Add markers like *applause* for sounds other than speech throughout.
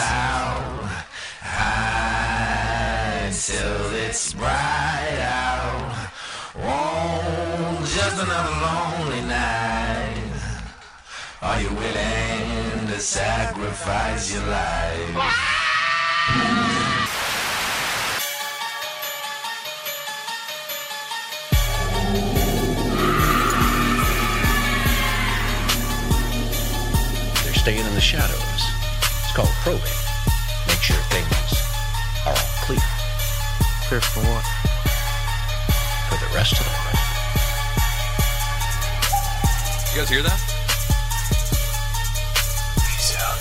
High till it's bright out. Oh, just another lonely night. Are you willing to sacrifice your life? They're staying in the shadows. It's called probing. Make sure things are all clear Clear for what? for the rest of the night. You guys hear that? He's out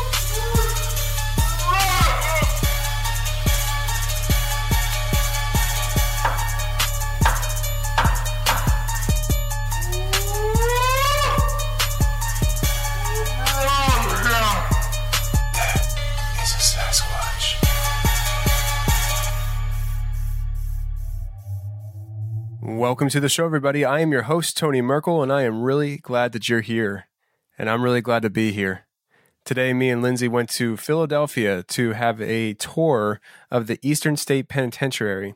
there. Welcome to the show, everybody. I am your host, Tony Merkel, and I am really glad that you're here. And I'm really glad to be here. Today, me and Lindsay went to Philadelphia to have a tour of the Eastern State Penitentiary.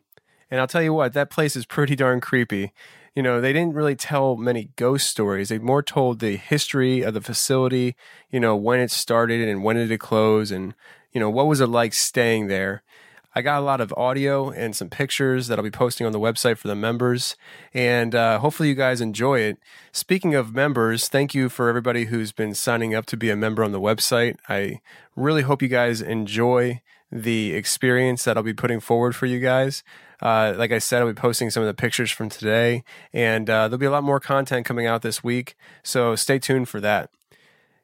And I'll tell you what, that place is pretty darn creepy. You know, they didn't really tell many ghost stories. They more told the history of the facility, you know, when it started and when did it close and, you know, what was it like staying there. I got a lot of audio and some pictures that I'll be posting on the website for the members, and uh, hopefully you guys enjoy it. Speaking of members, thank you for everybody who's been signing up to be a member on the website. I really hope you guys enjoy the experience that I'll be putting forward for you guys. Uh, like I said, I'll be posting some of the pictures from today, and uh, there'll be a lot more content coming out this week, so stay tuned for that.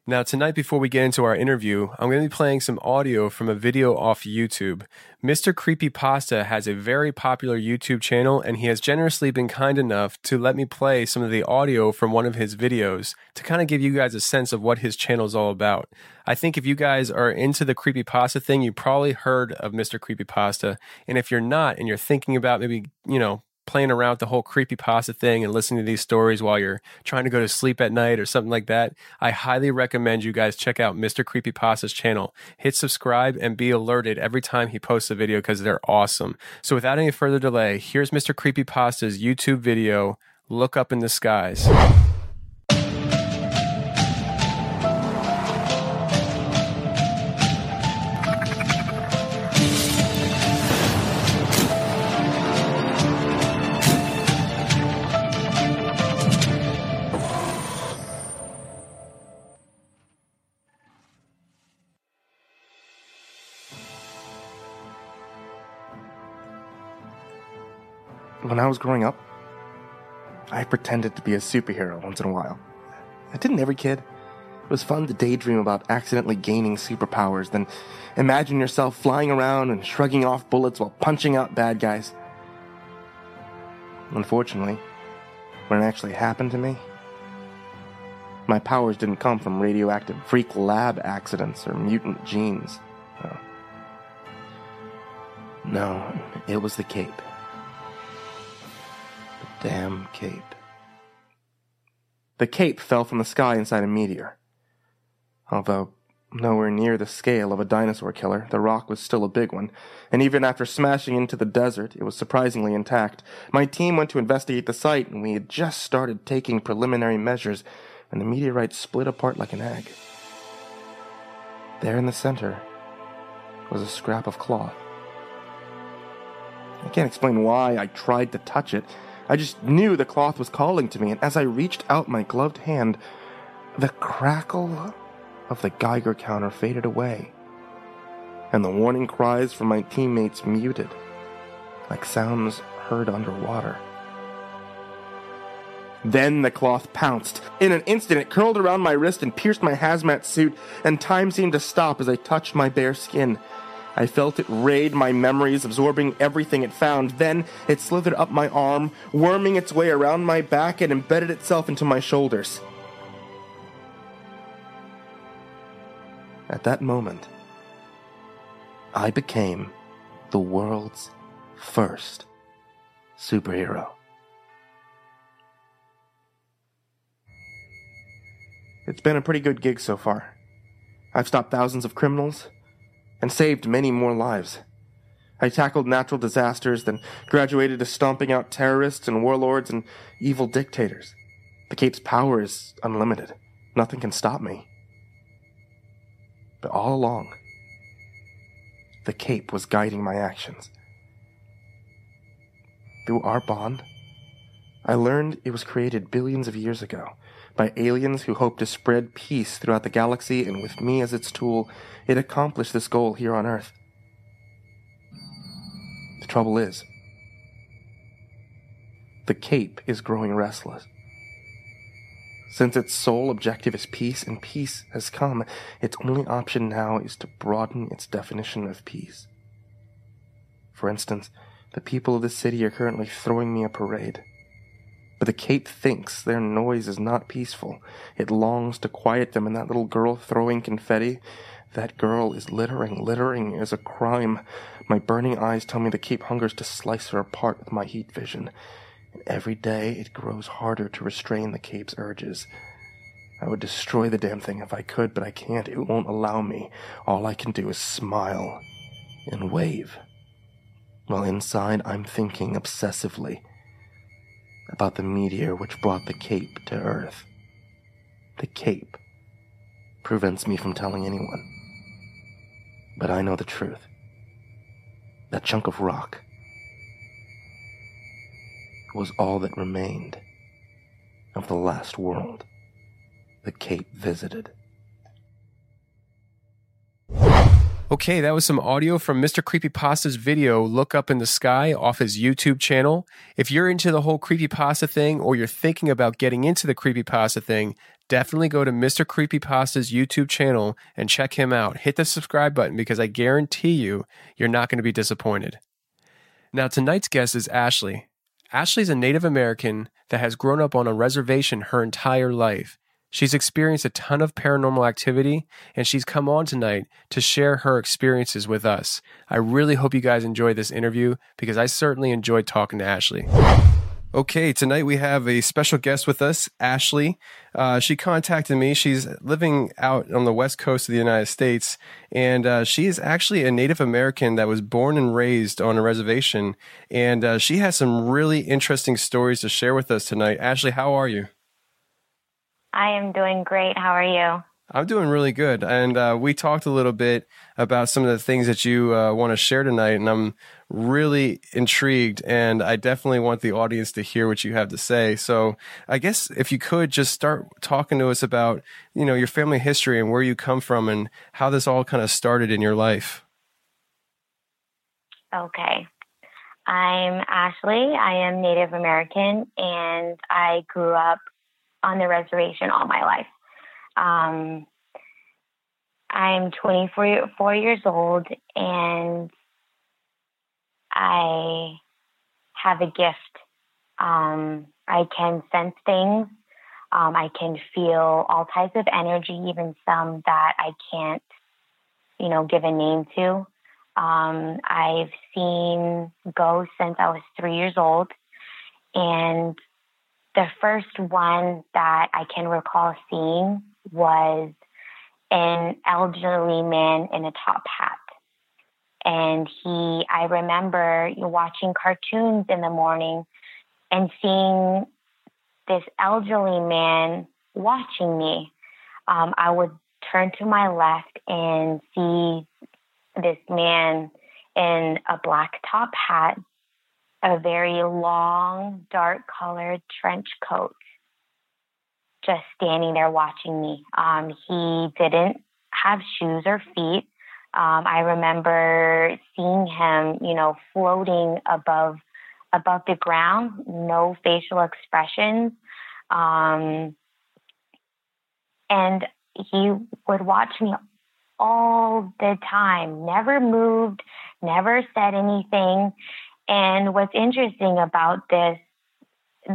Now, tonight, before we get into our interview, I'm going to be playing some audio from a video off YouTube. Mr. Creepy Pasta has a very popular YouTube channel, and he has generously been kind enough to let me play some of the audio from one of his videos to kind of give you guys a sense of what his channel is all about. I think if you guys are into the Creepy Pasta thing, you probably heard of Mr. Creepy Pasta, And if you're not, and you're thinking about maybe, you know, playing around with the whole creepy pasta thing and listening to these stories while you're trying to go to sleep at night or something like that, I highly recommend you guys check out Mr. Creepy Pasta's channel. Hit subscribe and be alerted every time he posts a video because they're awesome. So without any further delay, here's Mr. Creepy Pasta's YouTube video, Look Up in the Skies. When I was growing up, I pretended to be a superhero once in a while. I didn't every kid. It was fun to daydream about accidentally gaining superpowers, then imagine yourself flying around and shrugging off bullets while punching out bad guys. Unfortunately, when it actually happened to me, my powers didn't come from radioactive freak lab accidents or mutant genes. No. No, it was the cape. Damn cape. The cape fell from the sky inside a meteor. Although nowhere near the scale of a dinosaur killer, the rock was still a big one, and even after smashing into the desert, it was surprisingly intact. My team went to investigate the site, and we had just started taking preliminary measures when the meteorite split apart like an egg. There in the center was a scrap of cloth. I can't explain why I tried to touch it. I just knew the cloth was calling to me, and as I reached out my gloved hand, the crackle of the Geiger counter faded away, and the warning cries from my teammates muted, like sounds heard underwater. Then the cloth pounced. In an instant, it curled around my wrist and pierced my hazmat suit, and time seemed to stop as I touched my bare skin. I felt it raid my memories, absorbing everything it found. Then it slithered up my arm, worming its way around my back and embedded itself into my shoulders. At that moment, I became the world's first superhero. It's been a pretty good gig so far. I've stopped thousands of criminals and saved many more lives. I tackled natural disasters, then graduated to stomping out terrorists and warlords and evil dictators. The Cape's power is unlimited. Nothing can stop me. But all along, the Cape was guiding my actions. Through our bond, I learned it was created billions of years ago by aliens who hoped to spread peace throughout the galaxy, and with me as its tool, it accomplished this goal here on Earth. The trouble is, the Cape is growing restless. Since its sole objective is peace, and peace has come, its only option now is to broaden its definition of peace. For instance, the people of the city are currently throwing me a parade. But the Cape thinks their noise is not peaceful. It longs to quiet them, and that little girl throwing confetti, that girl is littering. Littering is a crime. My burning eyes tell me the Cape hungers to slice her apart with my heat vision. And every day it grows harder to restrain the Cape's urges. I would destroy the damn thing if I could, but I can't. It won't allow me. All I can do is smile and wave. While inside, I'm thinking obsessively about the meteor which brought the Cape to Earth. The Cape prevents me from telling anyone. But I know the truth. That chunk of rock was all that remained of the last world the Cape visited. Okay, that was some audio from Mr. Creepypasta's video, Look Up in the Sky, off his YouTube channel. If you're into the whole creepypasta thing or you're thinking about getting into the creepypasta thing, definitely go to Mr. Creepypasta's YouTube channel and check him out. Hit the subscribe button because I guarantee you, you're not going to be disappointed. Now, tonight's guest is Ashlee. Ashlee's a Native American that has grown up on a reservation her entire life. She's experienced a ton of paranormal activity, and she's come on tonight to share her experiences with us. I really hope you guys enjoy this interview because I certainly enjoyed talking to Ashlee. Okay, tonight we have a special guest with us, Ashlee. Uh, she contacted me. She's living out on the west coast of the United States, and uh, she is actually a Native American that was born and raised on a reservation. And uh, she has some really interesting stories to share with us tonight. Ashlee, how are you? I am doing great. How are you? I'm doing really good. And uh, we talked a little bit about some of the things that you uh, want to share tonight. And I'm really intrigued. And I definitely want the audience to hear what you have to say. So I guess if you could just start talking to us about, you know, your family history and where you come from and how this all kind of started in your life. Okay. I'm Ashlee. I am Native American and I grew up on the reservation all my life. Um, I'm 24 years old and I have a gift. Um, I can sense things. Um, I can feel all types of energy, even some that I can't, you know, give a name to. Um, I've seen ghosts since I was three years old. And the first one that I can recall seeing was an elderly man in a top hat. And he, I remember watching cartoons in the morning and seeing this elderly man watching me. Um, I would turn to my left and see this man in a black top hat a very long, dark colored trench coat, just standing there watching me. Um, he didn't have shoes or feet. Um, I remember seeing him, you know, floating above above the ground, no facial expressions. Um, and he would watch me all the time, never moved, never said anything. And what's interesting about this,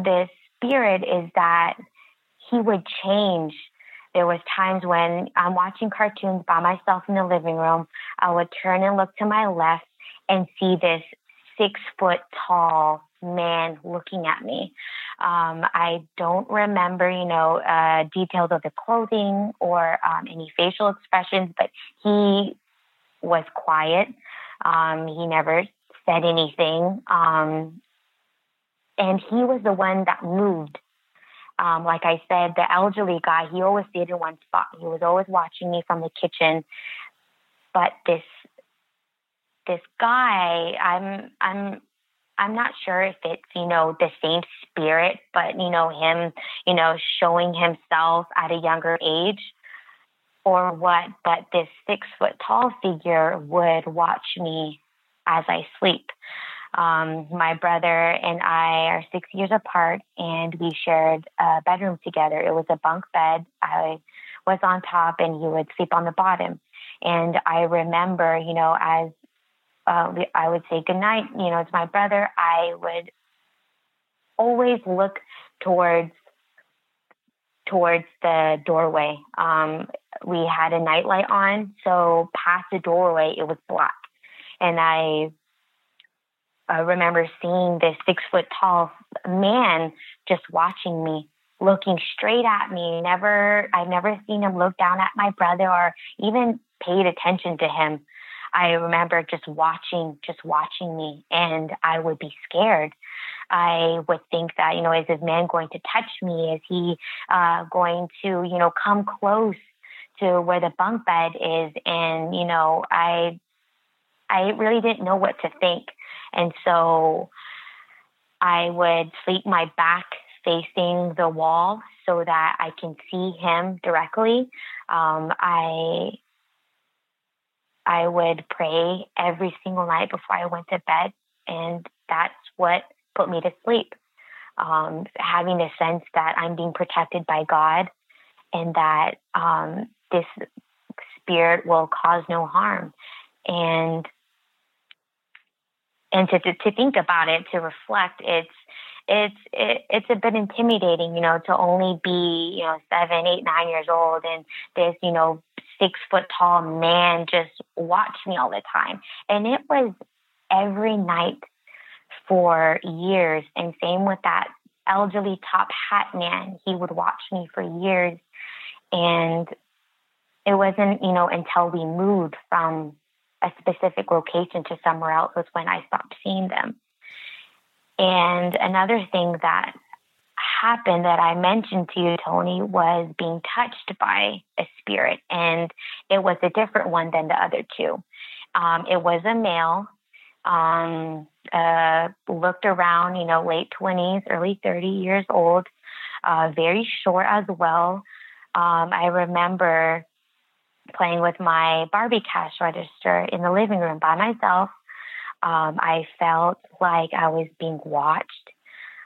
this spirit is that he would change. There was times when I'm watching cartoons by myself in the living room. I would turn and look to my left and see this six foot tall man looking at me. Um, I don't remember, you know, uh, details of the clothing or um, any facial expressions, but he was quiet. Um, he never said anything. Um, and he was the one that moved. Um, like I said, the elderly guy, he always stayed in one spot. He was always watching me from the kitchen. But this this guy, I'm I'm I'm not sure if it's, you know, the same spirit, but, you know, him, you know, showing himself at a younger age or what, but this six foot tall figure would watch me as I sleep. Um, my brother and I are six years apart, and we shared a bedroom together. It was a bunk bed. I was on top, and he would sleep on the bottom. And I remember, you know, as uh, I would say goodnight, you know, it's my brother. I would always look towards towards the doorway. Um, we had a nightlight on, so past the doorway it was black, and I, I remember seeing this six foot tall man just watching me, looking straight at me. Never, I've never seen him look down at my brother or even paid attention to him. I remember just watching, just watching me, and I would be scared. I would think that, you know, is this man going to touch me? Is he uh, going to, you know, come close to where the bunk bed is? And, you know, I, I really didn't know what to think. And so I would sleep my back facing the wall so that I can see him directly. Um, I I would pray every single night before I went to bed, and that's what put me to sleep. Um, having a sense that I'm being protected by God and that um, this spirit will cause no harm. And and to, to, to think about it, to reflect, it's it's it, it's a bit intimidating, you know, to only be you know seven, eight, nine years old, and this you know six foot tall man just watched me all the time. And it was every night for years. And same with that elderly top hat man. He would watch me for years. And it wasn't, you know, until we moved from a specific location to somewhere else was when I stopped seeing them. And another thing that happened that I mentioned to you, Tony, was being touched by a spirit, and it was a different one than the other two. Um, it was a male, um, uh, looked around, you know, late 20s, early 30 years old, uh, very short as well. Um, I remember playing with my Barbie cash register in the living room by myself. Um, I felt like I was being watched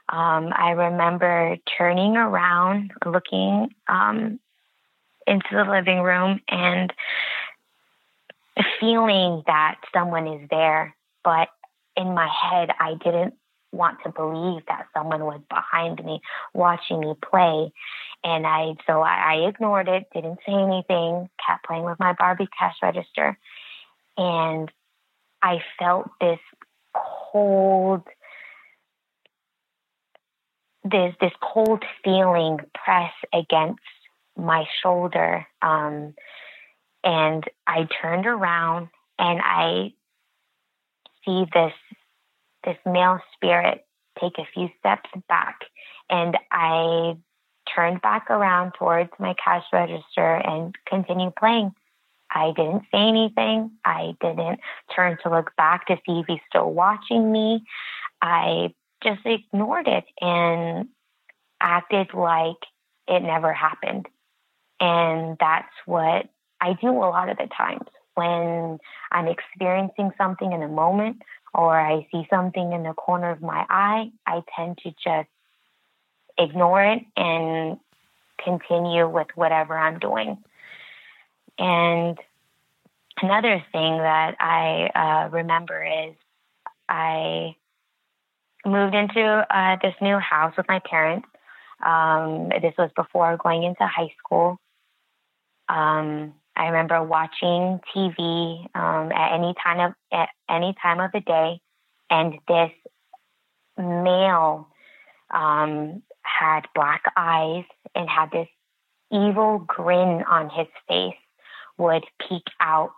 um, I remember turning around, looking um, into the living room, and feeling that someone is there. But in my head, I didn't want to believe that someone was behind me watching me play. And I, so I, I ignored it, didn't say anything, kept playing with my Barbie cash register. And I felt this cold, there's this cold feeling press against my shoulder. Um, and I turned around and I see this this male spirit take a few steps back and I turned back around towards my cash register and continue playing. I didn't say anything. I didn't turn to look back to see if he's still watching me. I just ignored it and acted like it never happened. And that's what I do a lot of the times when I'm experiencing something in a moment or I see something in the corner of my eye, I tend to just ignore it and continue with whatever I'm doing. And another thing that I uh, remember is I moved into uh, this new house with my parents. Um, this was before going into high school. Um, I remember watching TV um, at any time of at any time of the day, and this male um, had black eyes and had this evil grin on his face. Would peek out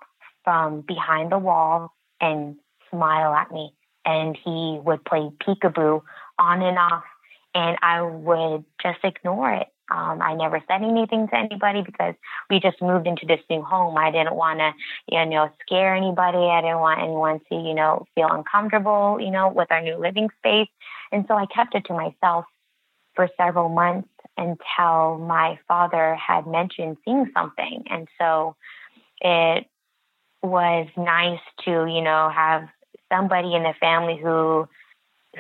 from behind the wall and smile at me, and he would play peekaboo on and off, and I would just ignore it um, I never said anything to anybody because we just moved into this new home. I didn't want to, you know, scare anybody. I didn't want anyone to, you know, feel uncomfortable, you know, with our new living space. And so I kept it to myself for several months until my father had mentioned seeing something. And so it was nice to, you know, have somebody in the family who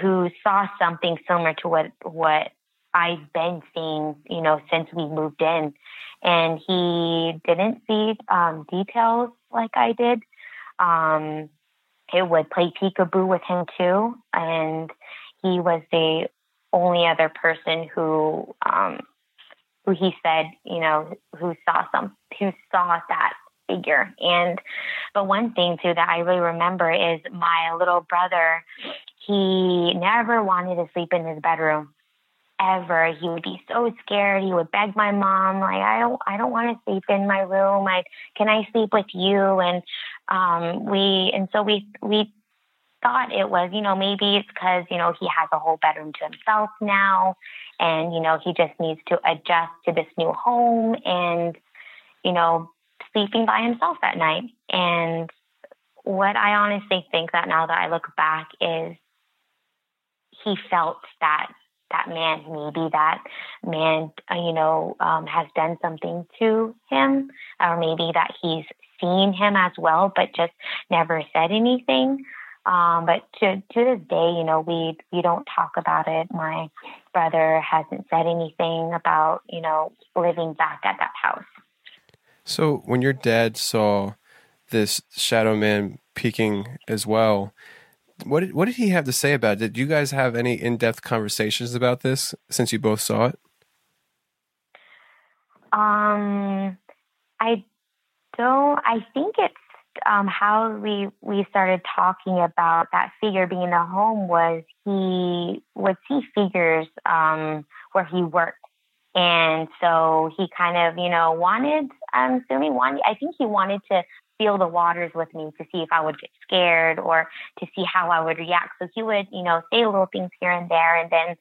who saw something similar to what what I've been seeing, you know, since we moved in. And he didn't see um, details like I did. Um, it would play peekaboo with him too. And he was the only other person who, um, who he said, you know, who saw some, who saw that figure. And, but one thing too that I really remember is my little brother, he never wanted to sleep in his bedroom ever. He would be so scared. He would beg my mom, like, I don't, I don't want to sleep in my room. I, can I sleep with you? And, um, we, and so we, we thought it was, you know, maybe it's because, you know, he has a whole bedroom to himself now. And, you know, he just needs to adjust to this new home and, you know, sleeping by himself at night. And what I honestly think that now that I look back is he felt that that man, maybe that man, uh, you know, um, has done something to him, or maybe that he's seen him as well, but just never said anything. Um, but to to this day, you know, we we don't talk about it. My brother hasn't said anything about you know living back at that house. So when your dad saw this shadow man peeking as well, what did, what did he have to say about it? Did you guys have any in depth conversations about this since you both saw it? Um, I don't. I think it's um, how we we started talking about that figure being in the home was he would see figures um, where he worked, and so he kind of you know wanted. I'm assuming wanted. I think he wanted to feel the waters with me to see if I would get scared or to see how I would react. So he would, you know, say little things here and there, and then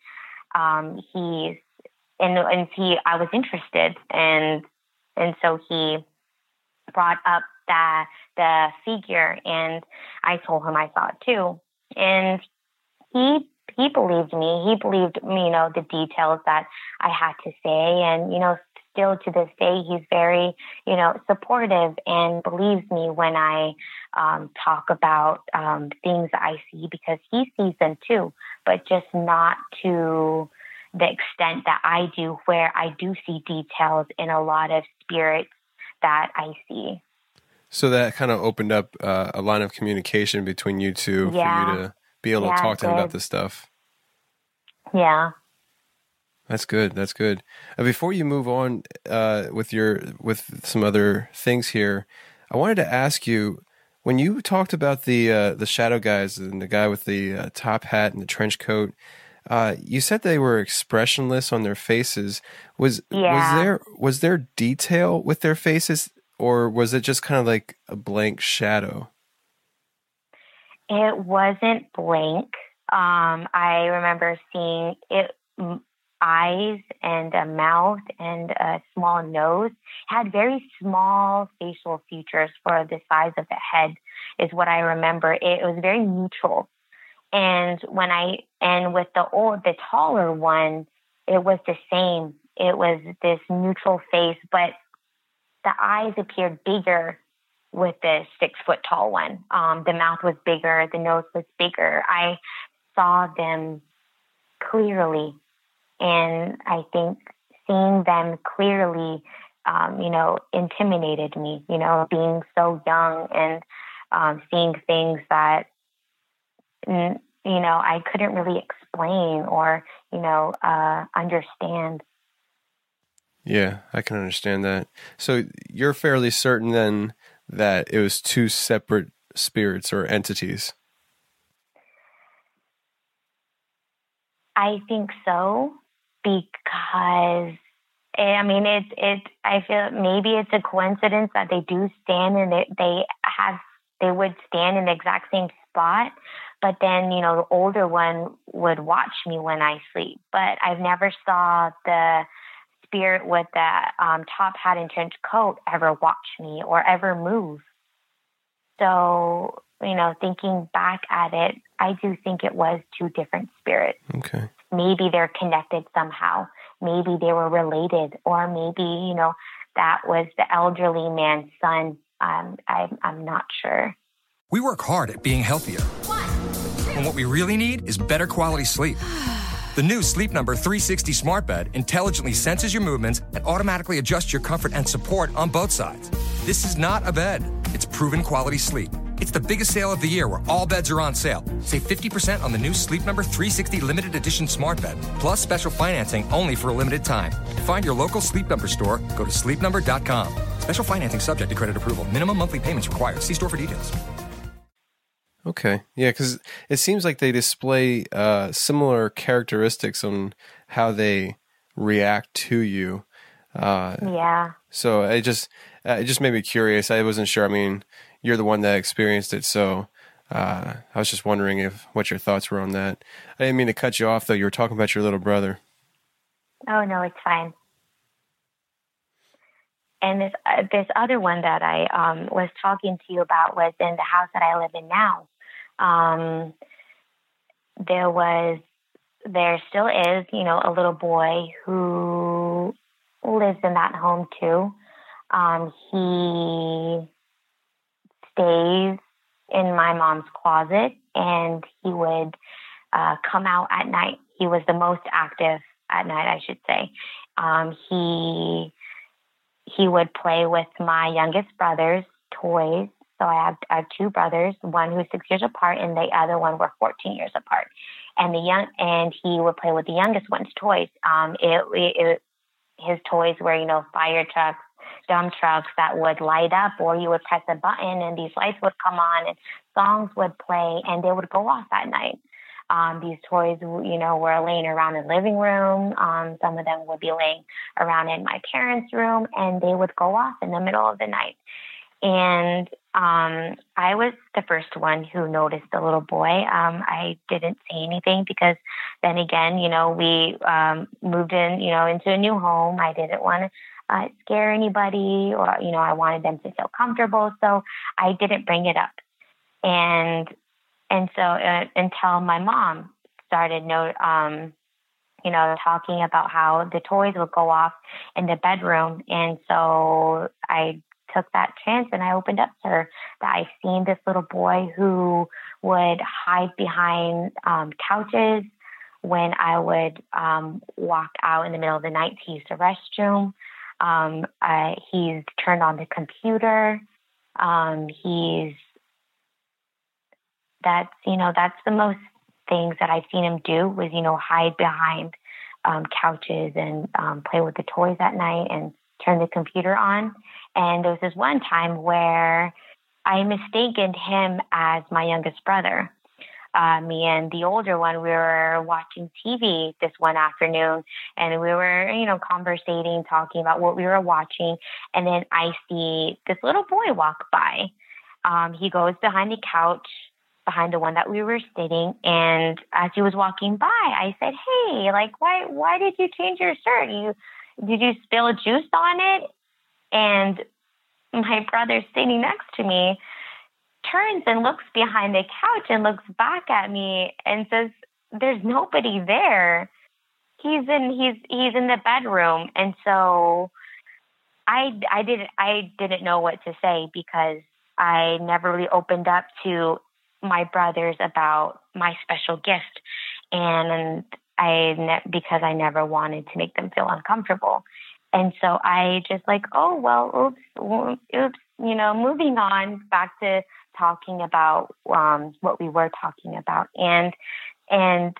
um, he's and and he I was interested, and and so he brought up the the figure, and I told him I saw it too, and he he believed me. He believed me, you know, the details that I had to say, and you know, still to this day, he's very, you know, supportive and believes me when I um, talk about um, things I see because he sees them too, but just not to the extent that I do, where I do see details in a lot of spirits that I see. So that kind of opened up uh, a line of communication between you two yeah. for you to be able yeah, to talk to him about this stuff. Yeah. That's good. That's good. Uh, before you move on uh, with your with some other things here, I wanted to ask you when you talked about the uh, the shadow guys and the guy with the uh, top hat and the trench coat. Uh, you said they were expressionless on their faces. Was yeah. was there was there detail with their faces, or was it just kind of like a blank shadow? It wasn't blank. Um, I remember seeing it eyes and a mouth and a small nose had very small facial features for the size of the head is what I remember. It was very neutral. And when I and with the old the taller one, it was the same. It was this neutral face, but the eyes appeared bigger with the six foot tall one. Um, the mouth was bigger, the nose was bigger. I saw them clearly And I think seeing them clearly, um, you know, intimidated me, you know, being so young and um, seeing things that, you know, I couldn't really explain or, you know, uh, understand. Yeah, I can understand that. So you're fairly certain then that it was two separate spirits or entities. I think so because I mean it it I feel maybe it's a coincidence that they do stand and they, they have they would stand in the exact same spot but then you know the older one would watch me when I sleep. But I've never saw the spirit with that um, top hat and trench coat ever watch me or ever move. So you know thinking back at it I do think it was two different spirits. Okay. Maybe they're connected somehow. Maybe they were related, or maybe, you know, that was the elderly man's son. Um, I'm, I'm not sure. We work hard at being healthier. And what we really need is better quality sleep. The new Sleep Number 360 smart bed intelligently senses your movements and automatically adjusts your comfort and support on both sides. This is not a bed, it's proven quality sleep. It's the biggest sale of the year where all beds are on sale. Save 50% on the new Sleep Number 360 limited edition smart bed, plus special financing only for a limited time. To find your local Sleep Number store, go to sleepnumber.com. Special financing subject to credit approval. Minimum monthly payments required. See store for details. Okay. Yeah, because it seems like they display uh, similar characteristics on how they react to you. Uh, Yeah. so it just uh, it just made me curious. I wasn't sure. I mean, you're the one that experienced it, so uh, I was just wondering if what your thoughts were on that. I didn't mean to cut you off though. You were talking about your little brother. Oh no, it's fine. And this uh, this other one that I um, was talking to you about was in the house that I live in now. Um, there was, there still is, you know, a little boy who lives in that home too. Um, he stays in my mom's closet, and he would uh, come out at night. He was the most active at night, I should say. Um, he he would play with my youngest brother's toys. So I have I have two brothers, one who's six years apart, and the other one were 14 years apart. And the young and he would play with the youngest one's toys. Um, it, it, it his toys were you know fire trucks, dump trucks that would light up, or you would press a button and these lights would come on and songs would play and they would go off at night. Um, these toys, you know, were laying around in the living room. Um, some of them would be laying around in my parents' room, and they would go off in the middle of the night. And um, I was the first one who noticed the little boy. Um, I didn't say anything because then again, you know, we um, moved in, you know, into a new home. I didn't want to uh, scare anybody, or you know, I wanted them to feel comfortable, so I didn't bring it up. And and so uh, until my mom started note, um, you know, talking about how the toys would go off in the bedroom, and so I took that chance and I opened up to her that I've seen this little boy who would hide behind um, couches when I would um, walk out in the middle of the night to use the restroom. Um, uh, he's turned on the computer. Um, he's that's you know that's the most things that I've seen him do was you know hide behind um, couches and um, play with the toys at night and turn the computer on. And there was this one time where I mistaken him as my youngest brother. Uh, me and the older one, we were watching TV this one afternoon and we were, you know, conversating, talking about what we were watching. And then I see this little boy walk by. Um, he goes behind the couch, behind the one that we were sitting. And as he was walking by, I said, Hey, like, why, why did you change your shirt? You, did you spill juice on it? And my brother sitting next to me turns and looks behind the couch and looks back at me and says, There's nobody there. He's in he's he's in the bedroom. And so I I didn't I didn't know what to say because I never really opened up to my brothers about my special gift. And I ne- because I never wanted to make them feel uncomfortable. And so I just like, oh well, oops, oops, you know, moving on back to talking about um, what we were talking about, and and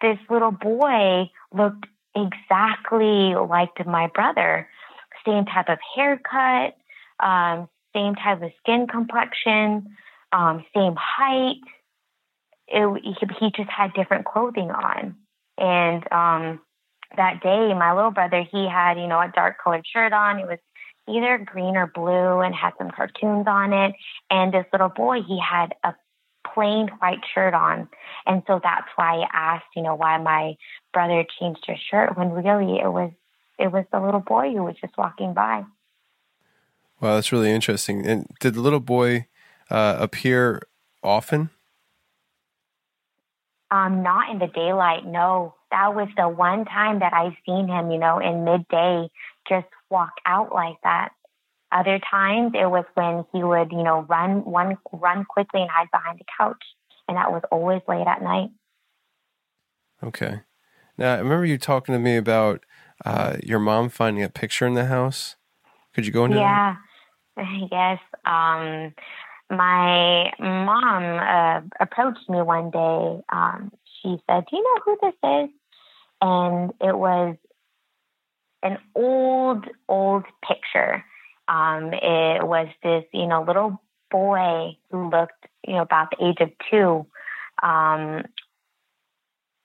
this little boy looked exactly like my brother, same type of haircut, um, same type of skin complexion, um, same height. It, he just had different clothing on, and um, that day, my little brother, he had, you know, a dark colored shirt on. It was either green or blue and had some cartoons on it. And this little boy, he had a plain white shirt on. And so that's why I asked, you know, why my brother changed his shirt when really it was it was the little boy who was just walking by. Wow, that's really interesting. And did the little boy uh, appear often? Um, not in the daylight, no that was the one time that I seen him, you know, in midday just walk out like that. Other times it was when he would, you know, run one run quickly and hide behind the couch. And that was always late at night. Okay. Now I remember you talking to me about uh, your mom finding a picture in the house. Could you go into that? yeah. that? *laughs* Yes. Um, my mom uh, approached me one day. Um, she said, "Do you know who this is?" and it was an old, old picture. Um, it was this, you know, little boy who looked, you know, about the age of two, um,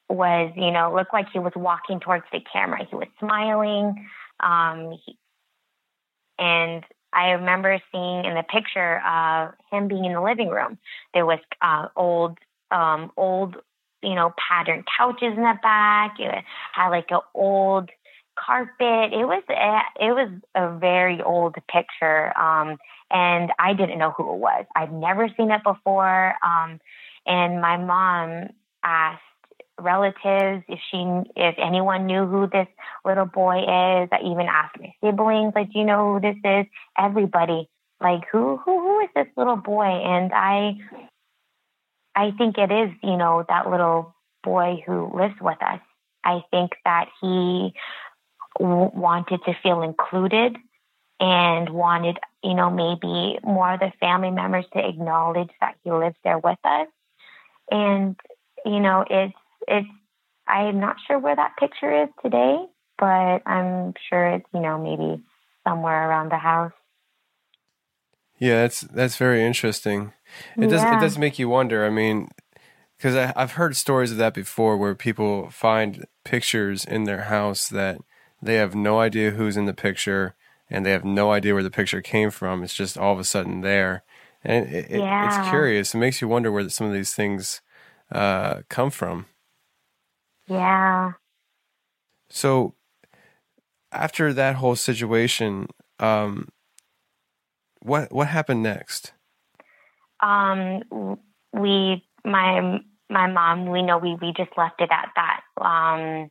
was, you know, looked like he was walking towards the camera. He was smiling. Um, he, and I remember seeing in the picture uh, him being in the living room. There was uh, old, um, old you know, patterned couches in the back. It had like an old carpet. It was a, it was a very old picture, um, and I didn't know who it was. I'd never seen it before, um, and my mom asked relatives if she if anyone knew who this little boy is. I even asked my siblings, like, do you know who this is? Everybody, like, who who who is this little boy? And I I think it is, you know, that little boy who lives with us. I think that he wanted to feel included and wanted, you know, maybe more of the family members to acknowledge that he lives there with us. And, you know, it's, it's, I'm not sure where that picture is today, but I'm sure it's, you know, maybe somewhere around the house. Yeah, that's that's very interesting. It does it does make you wonder. I mean, because I've heard stories of that before, where people find pictures in their house that they have no idea who's in the picture, and they have no idea where the picture came from. It's just all of a sudden there, and it, it, yeah. it's curious. It makes you wonder where some of these things uh, come from. Yeah. So after that whole situation, um, what what happened next? Um, we my my mom. We know we we just left it at that. Um,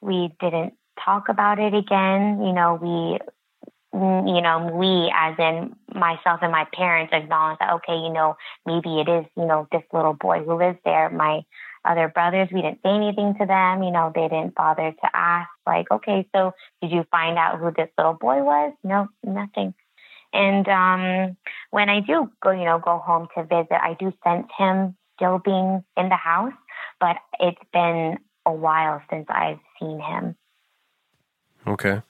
we didn't talk about it again. You know, we you know, we, as in myself and my parents, acknowledge that, okay, you know, maybe it is, you know, this little boy who lives there. My other brothers, we didn't say anything to them. You know, they didn't bother to ask, like, okay, so did you find out who this little boy was? No, nothing. And um, when I do go, you know, go home to visit, I do sense him still being in the house, but it's been a while since I've seen him. Okay.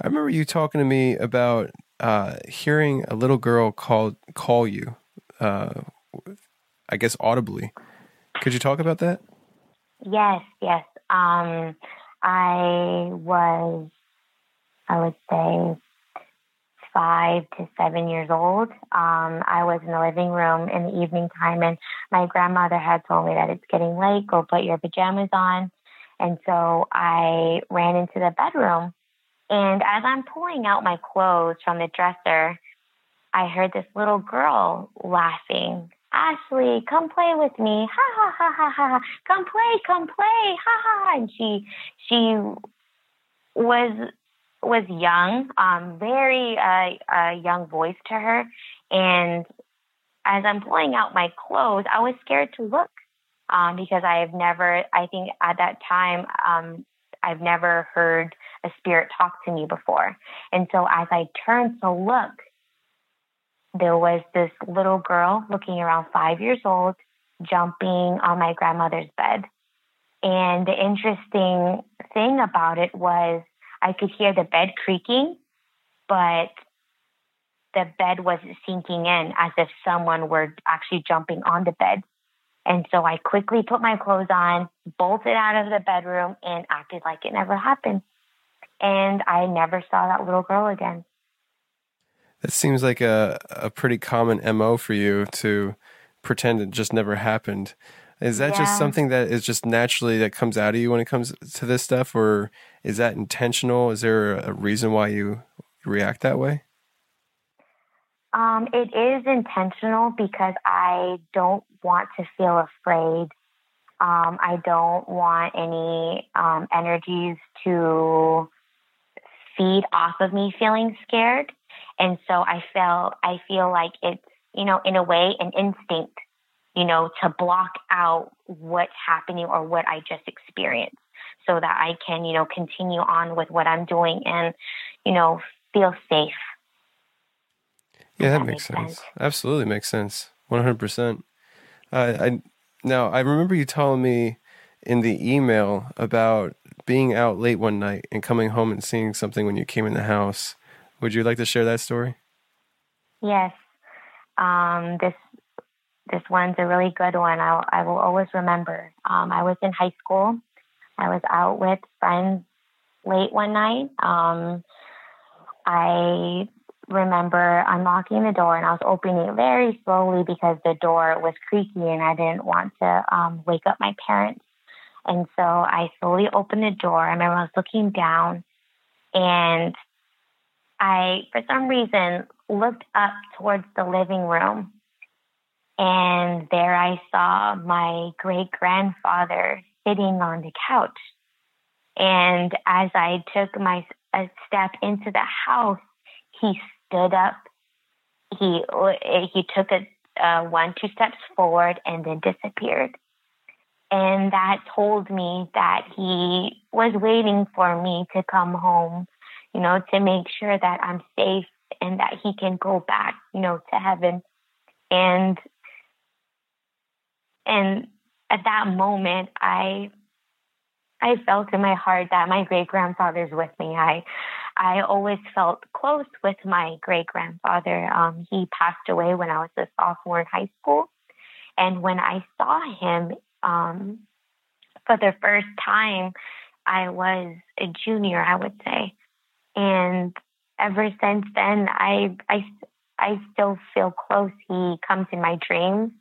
I remember you talking to me about uh, hearing a little girl call call you, uh, I guess audibly. Could you talk about that? Yes, yes. Um, I was, I would say, five to seven years old. Um, I was in the living room in the evening time, and my grandmother had told me that it's getting late, go put your pajamas on. And so I ran into the bedroom. And as I'm pulling out my clothes from the dresser, I heard this little girl laughing. Ashlee, come play with me. Ha ha ha ha ha. Come play, come play. Ha ha ha. And she she was was young, um, very uh, uh, young voice to her. And as I'm pulling out my clothes, I was scared to look um, because I have never, I think at that time, um, I've never heard a spirit talk to me before. And so as I turned to look, there was this little girl looking around five years old, jumping on my grandmother's bed. And the interesting thing about it was I could hear the bed creaking, but the bed wasn't sinking in as if someone were actually jumping on the bed. And so I quickly put my clothes on, bolted out of the bedroom, and acted like it never happened. And I never saw that little girl again. That seems like a, a pretty common MO for you to pretend it just never happened. Is that yeah. just something that is just naturally that comes out of you when it comes to this stuff, or is that intentional? Is there a reason why you react that way? Um, it is intentional because I don't want to feel afraid. Um, I don't want any um, energies to feed off of me feeling scared. And so I feel I feel like it's, you know, in a way an instinct, you know, to block out what's happening or what I just experienced so that I can, you know, continue on with what I'm doing and, you know, feel safe. Yeah, that, that, makes, sense. sense. Absolutely makes sense. 100%. Uh, I now I remember you telling me in the email about being out late one night and coming home and seeing something when you came in the house. Would you like to share that story? Yes. Um, this this one's a really good one. I, I will always remember. Um, I was in high school. I was out with friends late one night. Um, I remember unlocking the door and I was opening it very slowly because the door was creaky and I didn't want to um, wake up my parents. And so I slowly opened the door. I remember I was looking down and I, for some reason, looked up towards the living room. And there I saw my great grandfather sitting on the couch. And as I took my a step into the house, he stood up. He he took a uh, one two steps forward and then disappeared. And that told me that he was waiting for me to come home, you know, to make sure that I'm safe and that he can go back, you know, to heaven. And and at that moment I I felt in my heart that my great grandfather's with me. I I always felt close with my great grandfather. Um, he passed away when I was a sophomore in high school. And when I saw him um, for the first time, I was a junior, I would say. And ever since then, I, I, I still feel close. He comes in my dreams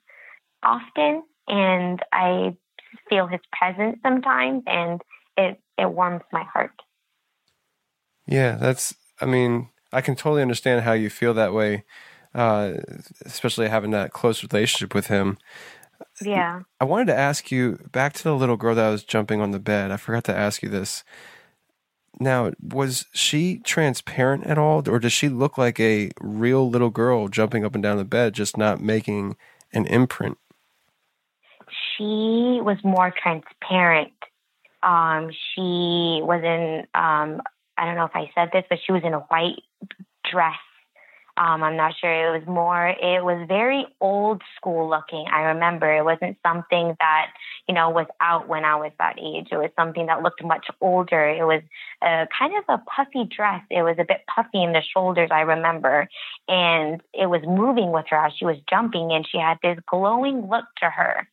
often, and I feel his presence sometimes, and it, it warms my heart. Yeah, that's, I mean, I can totally understand how you feel that way, uh, especially having that close relationship with him. Yeah. I wanted to ask you back to the little girl that was jumping on the bed. I forgot to ask you this. Now, was she transparent at all, or does she look like a real little girl jumping up and down the bed, just not making an imprint? She was more transparent. Um, she was in um, I don't know if I said this, but she was in a white dress. Um, I'm not sure. It was more, it was very old school looking. I remember it wasn't something that, you know, was out when I was that age. It was something that looked much older. It was a kind of a puffy dress. It was a bit puffy in the shoulders, I remember. And it was moving with her as she was jumping and she had this glowing look to her.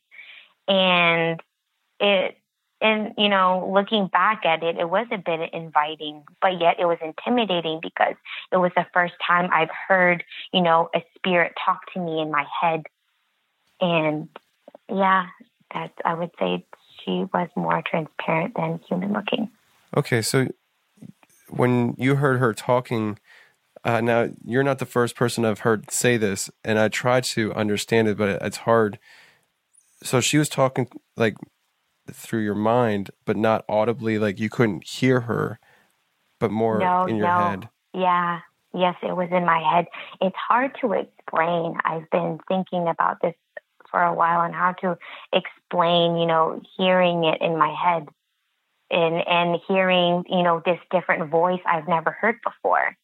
And it, and you know looking back at it it was a bit inviting but yet it was intimidating because it was the first time i've heard you know a spirit talk to me in my head. And yeah that i would say she was more transparent than human looking. Okay so when you heard her talking uh, now you're not the first person i've heard say this and i tried to understand it but it's hard so she was talking like through your mind, but not audibly, like you couldn't hear her, but more no, in your no. head. Yeah. Yes, it was in my head. It's hard to explain. I've been thinking about this for a while on how to explain, you know, hearing it in my head and and hearing, you know, this different voice I've never heard before.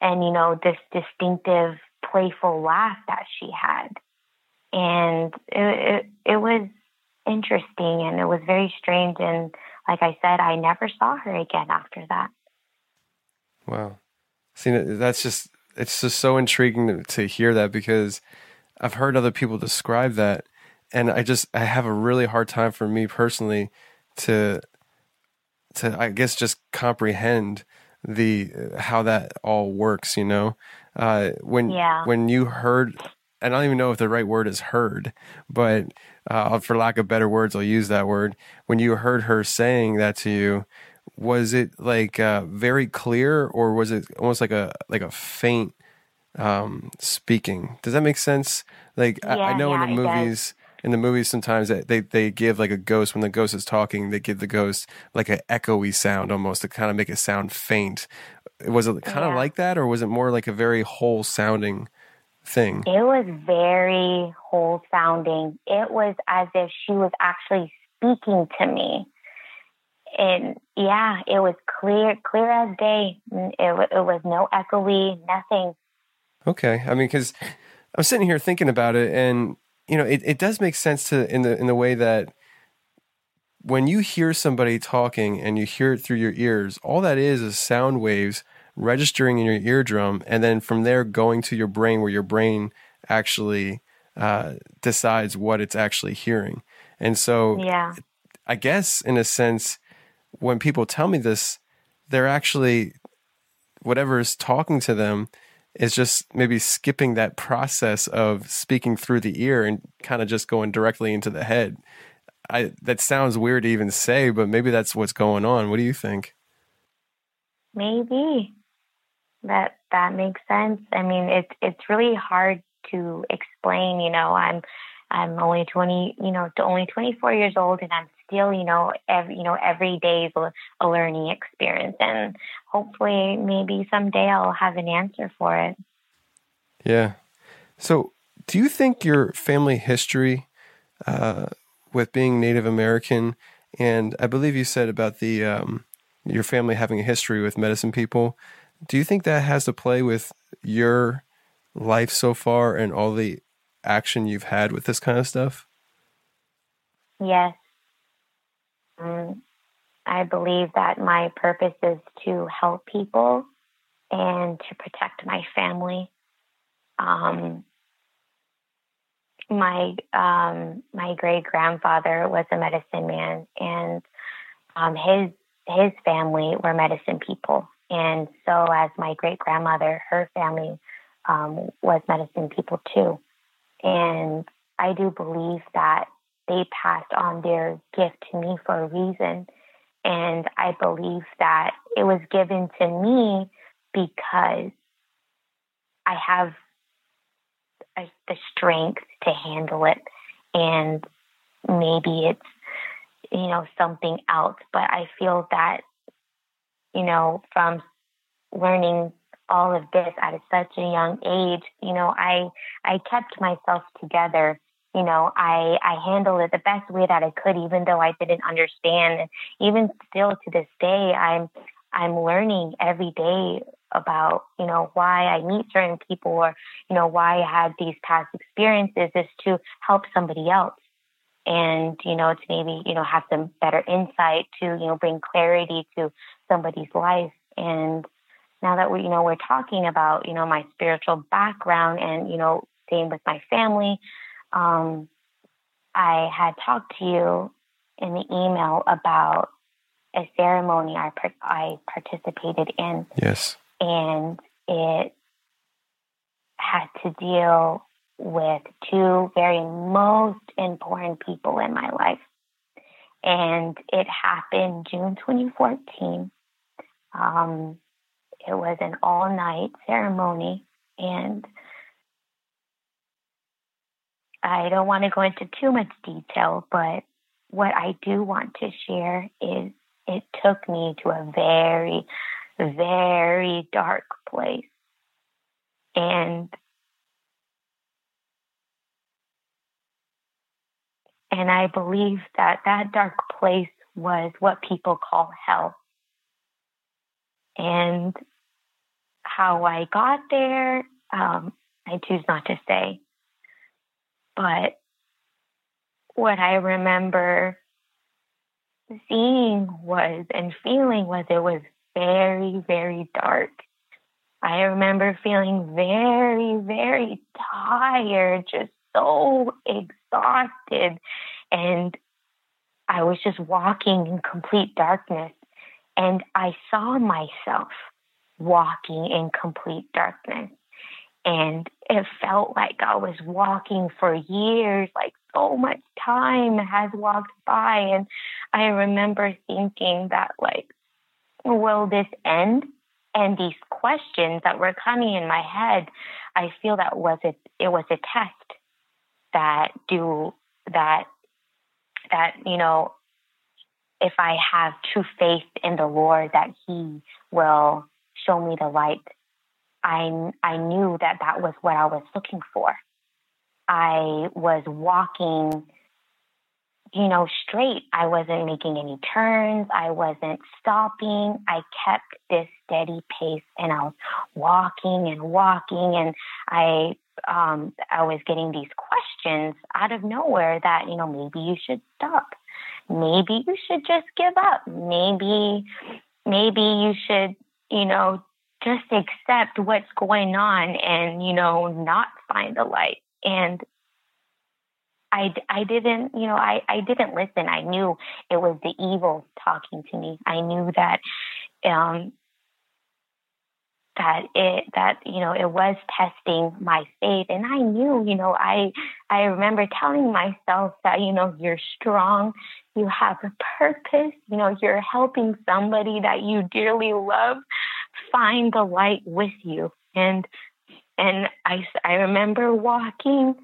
And, you know, this distinctive playful laugh that she had. And it, it, it was interesting and it was very strange and like I said, I never saw her again after that. Wow. See, that's just, it's just so intriguing to, to hear that because I've heard other people describe that. And I just, I have a really hard time for me personally to, to, I guess, just comprehend the, how that all works, you know? Uh, when, yeah. when you heard, I don't even know if the right word is heard, but uh, for lack of better words, I'll use that word. When you heard her saying that to you, was it like uh, very clear or was it almost like a like a faint um, speaking does that make sense like yeah, I, I, know yeah, in the movies in the movies sometimes they, they give like a ghost when the ghost is talking they give the ghost like an echoey sound almost to kind of make it sound faint was it kind yeah. of like that or was it more like a very whole sounding thing it was very whole sounding it was as if she was actually speaking to me and yeah, it was clear, clear as day. It, it was no echoey, nothing. Okay, I mean, because I'm sitting here thinking about it, and you know, it, it does make sense to in the in the way that when you hear somebody talking and you hear it through your ears, all that is is sound waves registering in your eardrum, and then from there going to your brain, where your brain actually uh, decides what it's actually hearing. And so, yeah, I guess in a sense, when people tell me this, they're actually whatever is talking to them is just maybe skipping that process of speaking through the ear and kind of just going directly into the head. I that sounds weird to even say, but maybe that's what's going on. What do you think? Maybe that that makes sense. I mean, it's it's really hard to explain. You know, I'm I'm only twenty, you know, only twenty four years old, and I'm still, you know, every, you know, every day is a learning experience. And hopefully maybe someday I'll have an answer for it. Yeah. So do you think your family history uh, with being Native American, and I believe you said about the um, your family having a history with medicine people, do you think that has to play with your life so far and all the action you've had with this kind of stuff? Yes, um, I believe that my purpose is to help people and to protect my family. Um, my um, my great grandfather was a medicine man, and um, his his family were medicine people, and so as my great grandmother, her family um, was medicine people too. And I do believe that they passed on their gift to me for a reason. And I believe that it was given to me because I have a, the strength to handle it. And maybe it's, you know, something else. But I feel that, you know, from learning all of this at such a young age, you know, I I kept myself together you know, I, I handled it the best way that I could, even though I didn't understand. Even still to this day, I'm, I'm learning every day about, you know, why I meet certain people or, you know, why I had these past experiences is to help somebody else. And, you know, to maybe, you know, have some better insight to, you know, bring clarity to somebody's life. And now that we, you know, we're talking about, you know, my spiritual background and, you know, same with my family, um, I had talked to you in the email about a ceremony I, I participated in. Yes. And it had to deal with two very most important people in my life. And it happened June 2014. Um, it was an all night ceremony. And I don't want to go into too much detail, but what I do want to share is it took me to a very, very dark place. And And I believe that that dark place was what people call hell. And how I got there, um, I choose not to say. But what I remember seeing was and feeling was it was very, very dark. I remember feeling very, very tired, just so exhausted. And I was just walking in complete darkness. And I saw myself walking in complete darkness. And it felt like I was walking for years, like so much time has walked by. And I remember thinking that, like, will this end? And these questions that were coming in my head, I feel that was it, it was a test that do that that you know if I have true faith in the Lord that He will show me the light. I I knew that that was what I was looking for. I was walking, you know, straight. I wasn't making any turns. I wasn't stopping. I kept this steady pace, and I was walking and walking, and I um, I was getting these questions out of nowhere that you know maybe you should stop maybe you should just give up. Maybe, maybe you should, you know, just accept what's going on and, you know, not find the light. And I, I didn't, you know, I, I didn't listen. I knew it was the evil talking to me. I knew that, um, that it that you know it was testing my faith and i knew you know i i remember telling myself that you know you're strong you have a purpose you know you're helping somebody that you dearly love find the light with you and and i i remember walking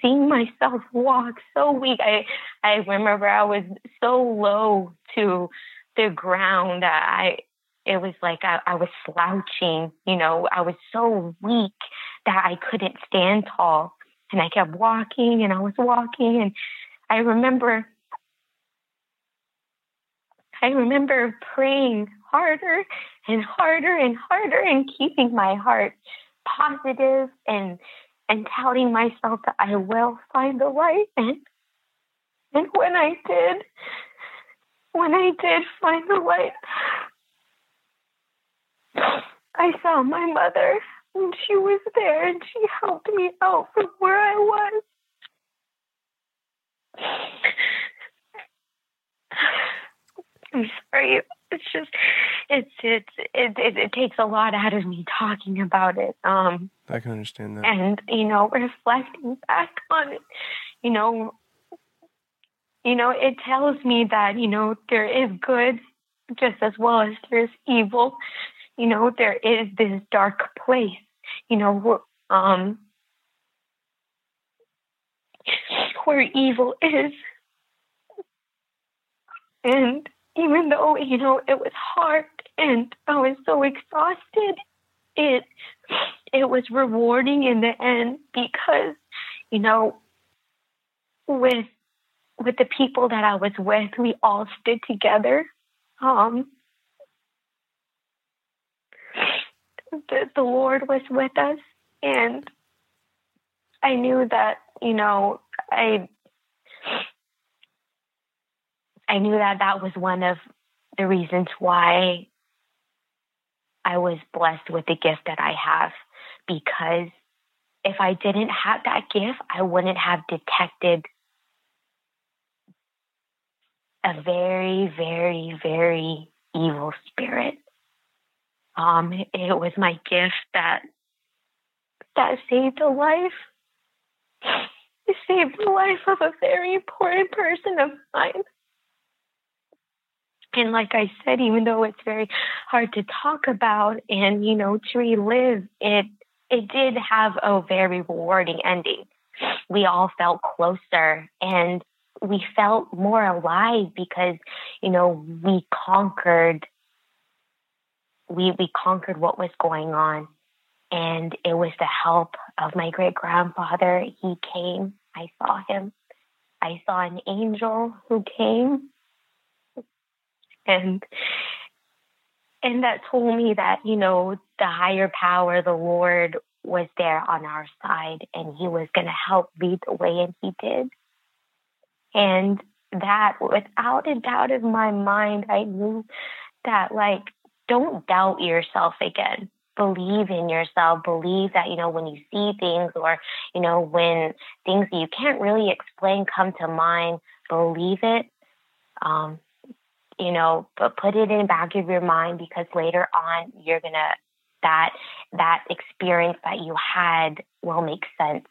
seeing myself walk so weak i i remember i was so low to the ground that i it was like I, I was slouching, you know, I was so weak that I couldn't stand tall. And I kept walking and I was walking. And I remember, I remember praying harder and harder and harder and keeping my heart positive and and telling myself that I will find the light and and when I did when I did find the light I saw my mother, and she was there, and she helped me out from where I was. I'm sorry. *laughs* It's just, it's, it's, it, it, it takes a lot out of me talking about it. Um, I can understand that. And, you know, reflecting back on it, you know, you know, it tells me that, you know, there is good just as well as there's evil you know, there is this dark place, you know, um, where evil is. And even though, you know, it was hard and I was so exhausted, it it was rewarding in the end because, you know, with with the people that I was with, we all stood together. Um, the, the Lord was with us. And I knew that, you know, I, I knew that that was one of the reasons why I was blessed with the gift that I have because if I didn't have that gift, I wouldn't have detected a very, very, very evil spirit. Um, it was my gift that that saved a life. *laughs* It saved the life of a very important person of mine. And like I said, even though it's very hard to talk about and you know to relive, it it did have a very rewarding ending. We all felt closer and we felt more alive because you know we conquered we we conquered what was going on. And it was the help of my great grandfather. He came. I saw him. I saw an angel who came and and that told me that, you know, the higher power, the Lord was there on our side and he was going to help lead the way and he did. And that without a doubt in my mind, I knew that like, don't doubt yourself again. Believe in yourself. Believe that, you know, when you see things or, you know, when things that you can't really explain come to mind, believe it. Um, you know, but put it in the back of your mind because later on you're gonna that that experience that you had will make sense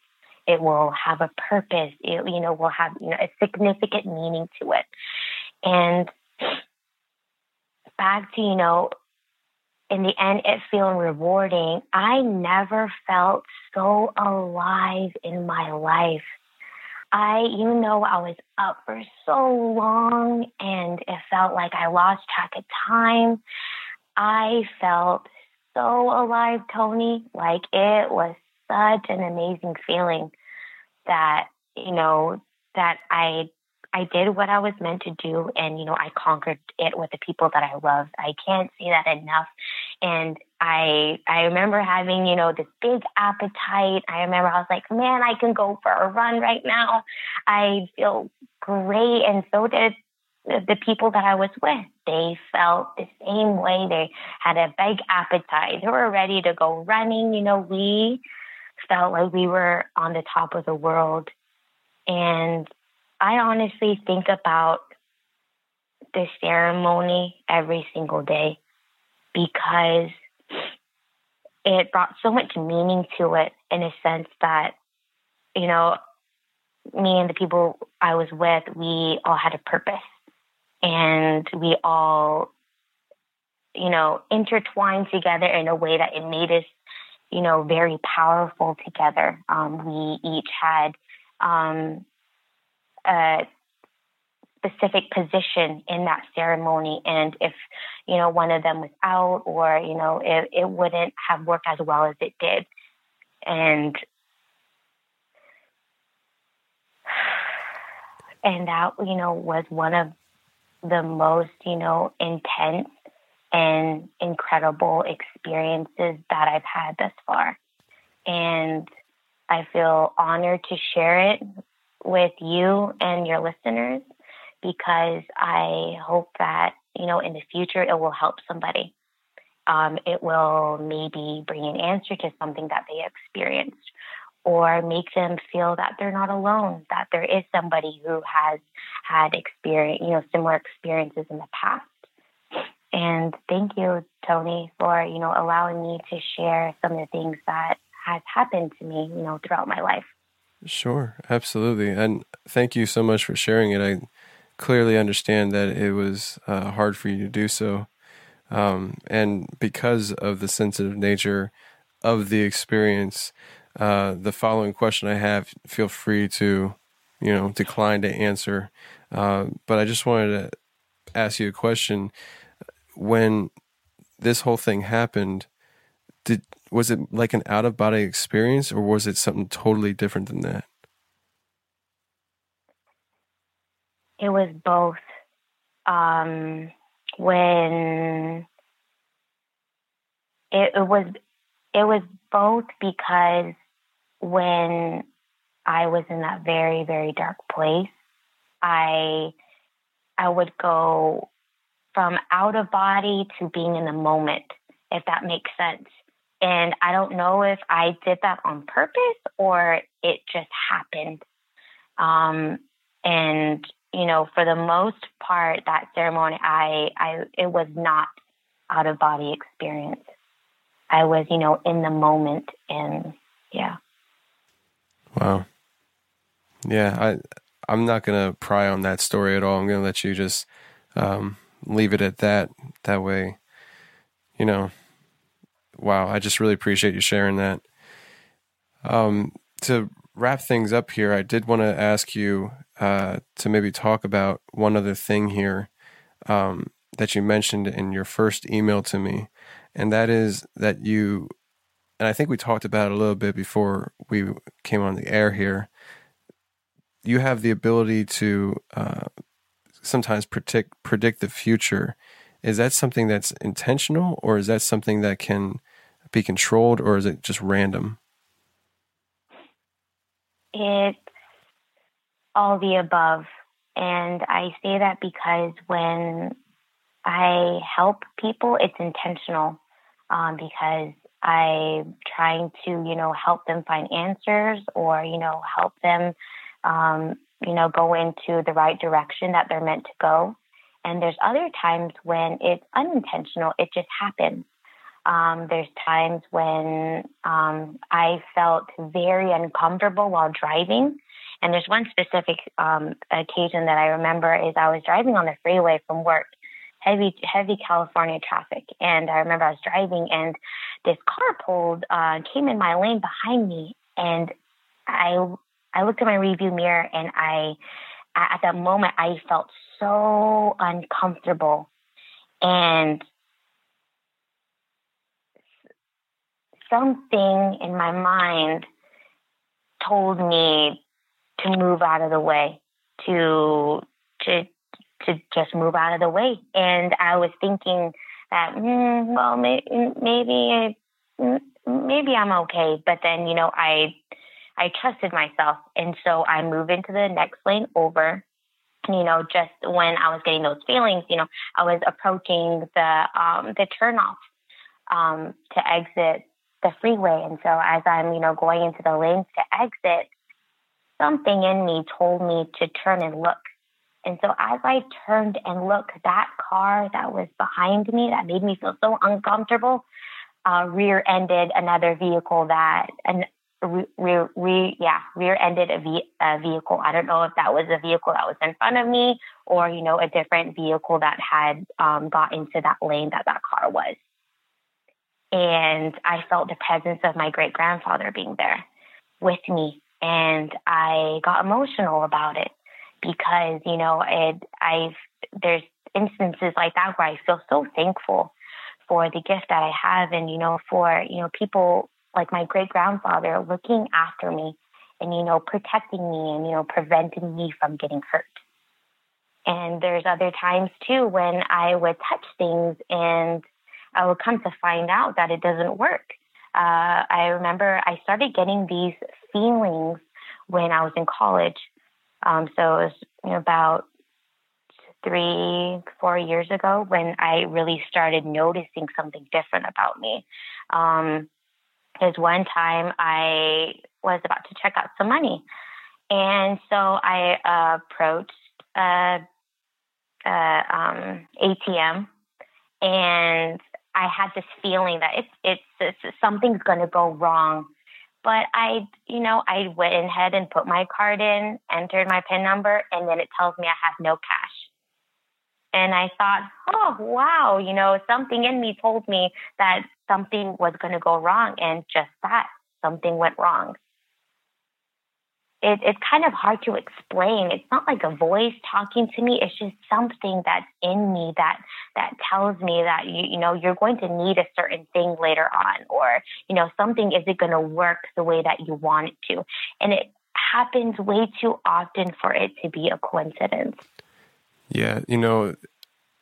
it will have a purpose. It, you know, will have you know a significant meaning to it. And back to you know, in the end, it feeling rewarding. I never felt so alive in my life. I, you know, I was up for so long and it felt like I lost track of time. I felt so alive, Tony. Like it was such an amazing feeling that you know that I I did what I was meant to do and you know I conquered it with the people that I love. I can't say that enough. And I I remember having, you know, this big appetite. I remember I was like, man, I can go for a run right now. I feel great and so did the people that I was with. They felt the same way. They had a big appetite. They were ready to go running. You know, we felt like we were on the top of the world. And I honestly think about the ceremony every single day because it brought so much meaning to it in a sense that, you know, me and the people I was with, we all had a purpose and we all, you know, intertwined together in a way that it made us you know, very powerful together. Um, we each had um, a specific position in that ceremony, and if you know one of them was out, or you know, it, it wouldn't have worked as well as it did, and and that you know was one of the most you know intense and incredible experiences that I've had thus far. And I feel honored to share it with you and your listeners because I hope that, you know, in the future it will help somebody. Um, it will maybe bring an answer to something that they experienced or make them feel that they're not alone, that there is somebody who has had experience, you know, similar experiences in the past. And thank you, Tony, for, you know, allowing me to share some of the things that has happened to me, you know, throughout my life. Sure, absolutely. And thank you so much for sharing it. I clearly understand that it was uh, hard for you to do so. Um, and because of the sensitive nature of the experience, uh, the following question I have, feel free to, you know, decline to answer. Uh, but I just wanted to ask you a question when this whole thing happened, did was it like an out of body experience or was it something totally different than that? It was both. Um, when it, it was it was both because when I was in that very very dark place, I I would go from out of body to being in the moment, if that makes sense. And I don't know if I did that on purpose or it just happened. Um, and you know, for the most part, that ceremony, I, I, it was not out of body experience. I was, you know, in the moment, and yeah. Wow. Yeah, I, I'm not gonna pry on that story at all. I'm gonna let you just um, leave it at that that way. You know, wow, I just really appreciate you sharing that. Um, to wrap things up here, I did want to ask you uh, to maybe talk about one other thing here um, that you mentioned in your first email to me, and that is that you, and I think we talked about it a little bit before we came on the air here, you have the ability to uh, sometimes predict predict the future. Is that something that's intentional, or is that something that can be controlled, or is it just random? It's all the above. And I say that because when I help people, it's intentional um, because I'm trying to, you know, help them find answers or, you know, help them, um, you know, go into the right direction that they're meant to go. And there's other times when it's unintentional, it just happens. Um, there's times when um, I felt very uncomfortable while driving. And there's one specific um, occasion that I remember is I was driving on the freeway from work, heavy heavy California traffic, and I remember I was driving and this car pulled uh, came in my lane behind me, and I I looked at my review mirror and I at that moment I felt so uncomfortable. And something in my mind told me to move out of the way, to to to just move out of the way. And I was thinking that, mm, well, may, maybe maybe I'm okay. But then, you know, I I trusted myself, and so I moved into the next lane over. You know, just when I was getting those feelings, you know, I was approaching the um, the turnoff um, to exit the freeway. And so as I'm, you know, going into the lanes to exit, something in me told me to turn and look. And so as I turned and looked, that car that was behind me that made me feel so uncomfortable uh, rear-ended another vehicle that and rear, rear, yeah, rear-ended a, ve- a vehicle. I don't know if that was a vehicle that was in front of me or you know a different vehicle that had um, got into that lane that that car was and I felt the presence of my great grandfather being there with me. And I got emotional about it because, you know, it, I've, there's instances like that where I feel so thankful for the gift that I have and, you know, for, you know, people like my great grandfather looking after me and, you know, protecting me and, you know, preventing me from getting hurt. And there's other times too when I would touch things and I would come to find out that it doesn't work. Uh, I remember I started getting these feelings when I was in college. Um, so it was you know, about three, four years ago when I really started noticing something different about me. Um, there's one time I was about to check out some money. And so I uh, approached a, a um, ATM and I had this feeling that it's it's, it's something's going to go wrong. But I, you know, I went ahead and put my card in, entered my PIN number, and then it tells me I have no cash. And I thought, oh, wow, you know, something in me told me that something was going to go wrong. And just that, something went wrong it, it's kind of hard to explain. It's not like a voice talking to me. It's just something that's in me that that tells me that you you know you're going to need a certain thing later on, or you know something isn't going to work the way that you want it to, and it happens way too often for it to be a coincidence. Yeah, you know,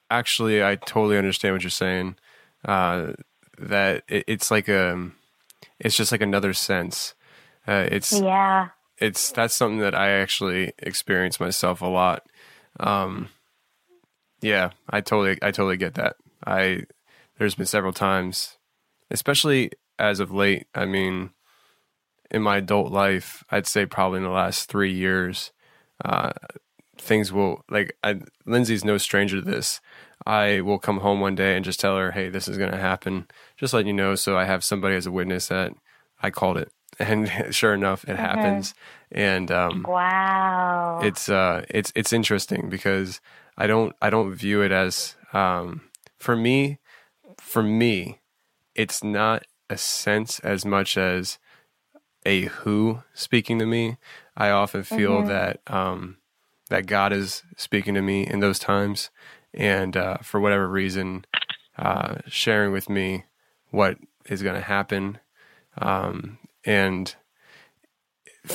actually, I totally understand what you're saying. Uh, that it, it's like a, it's just like another sense. Uh, it's yeah it's that's something that I actually experience myself a lot. Um, yeah, I totally I totally get that. I there's been several times, especially as of late. I mean, in my adult life, I'd say probably in the last three years, uh, things will like I, Lindsay's no stranger to this. I will come home one day and just tell her, "Hey, this is going to happen." Just let you know, so I have somebody as a witness that I called it and *laughs* sure enough, it mm-hmm. happens. And um, wow, it's uh, it's it's interesting because I don't I don't view it as um, for me for me it's not a sense as much as a who speaking to me. I often feel mm-hmm. that um, that God is speaking to me in those times, and uh, for whatever reason, uh, sharing with me what is going to happen um, and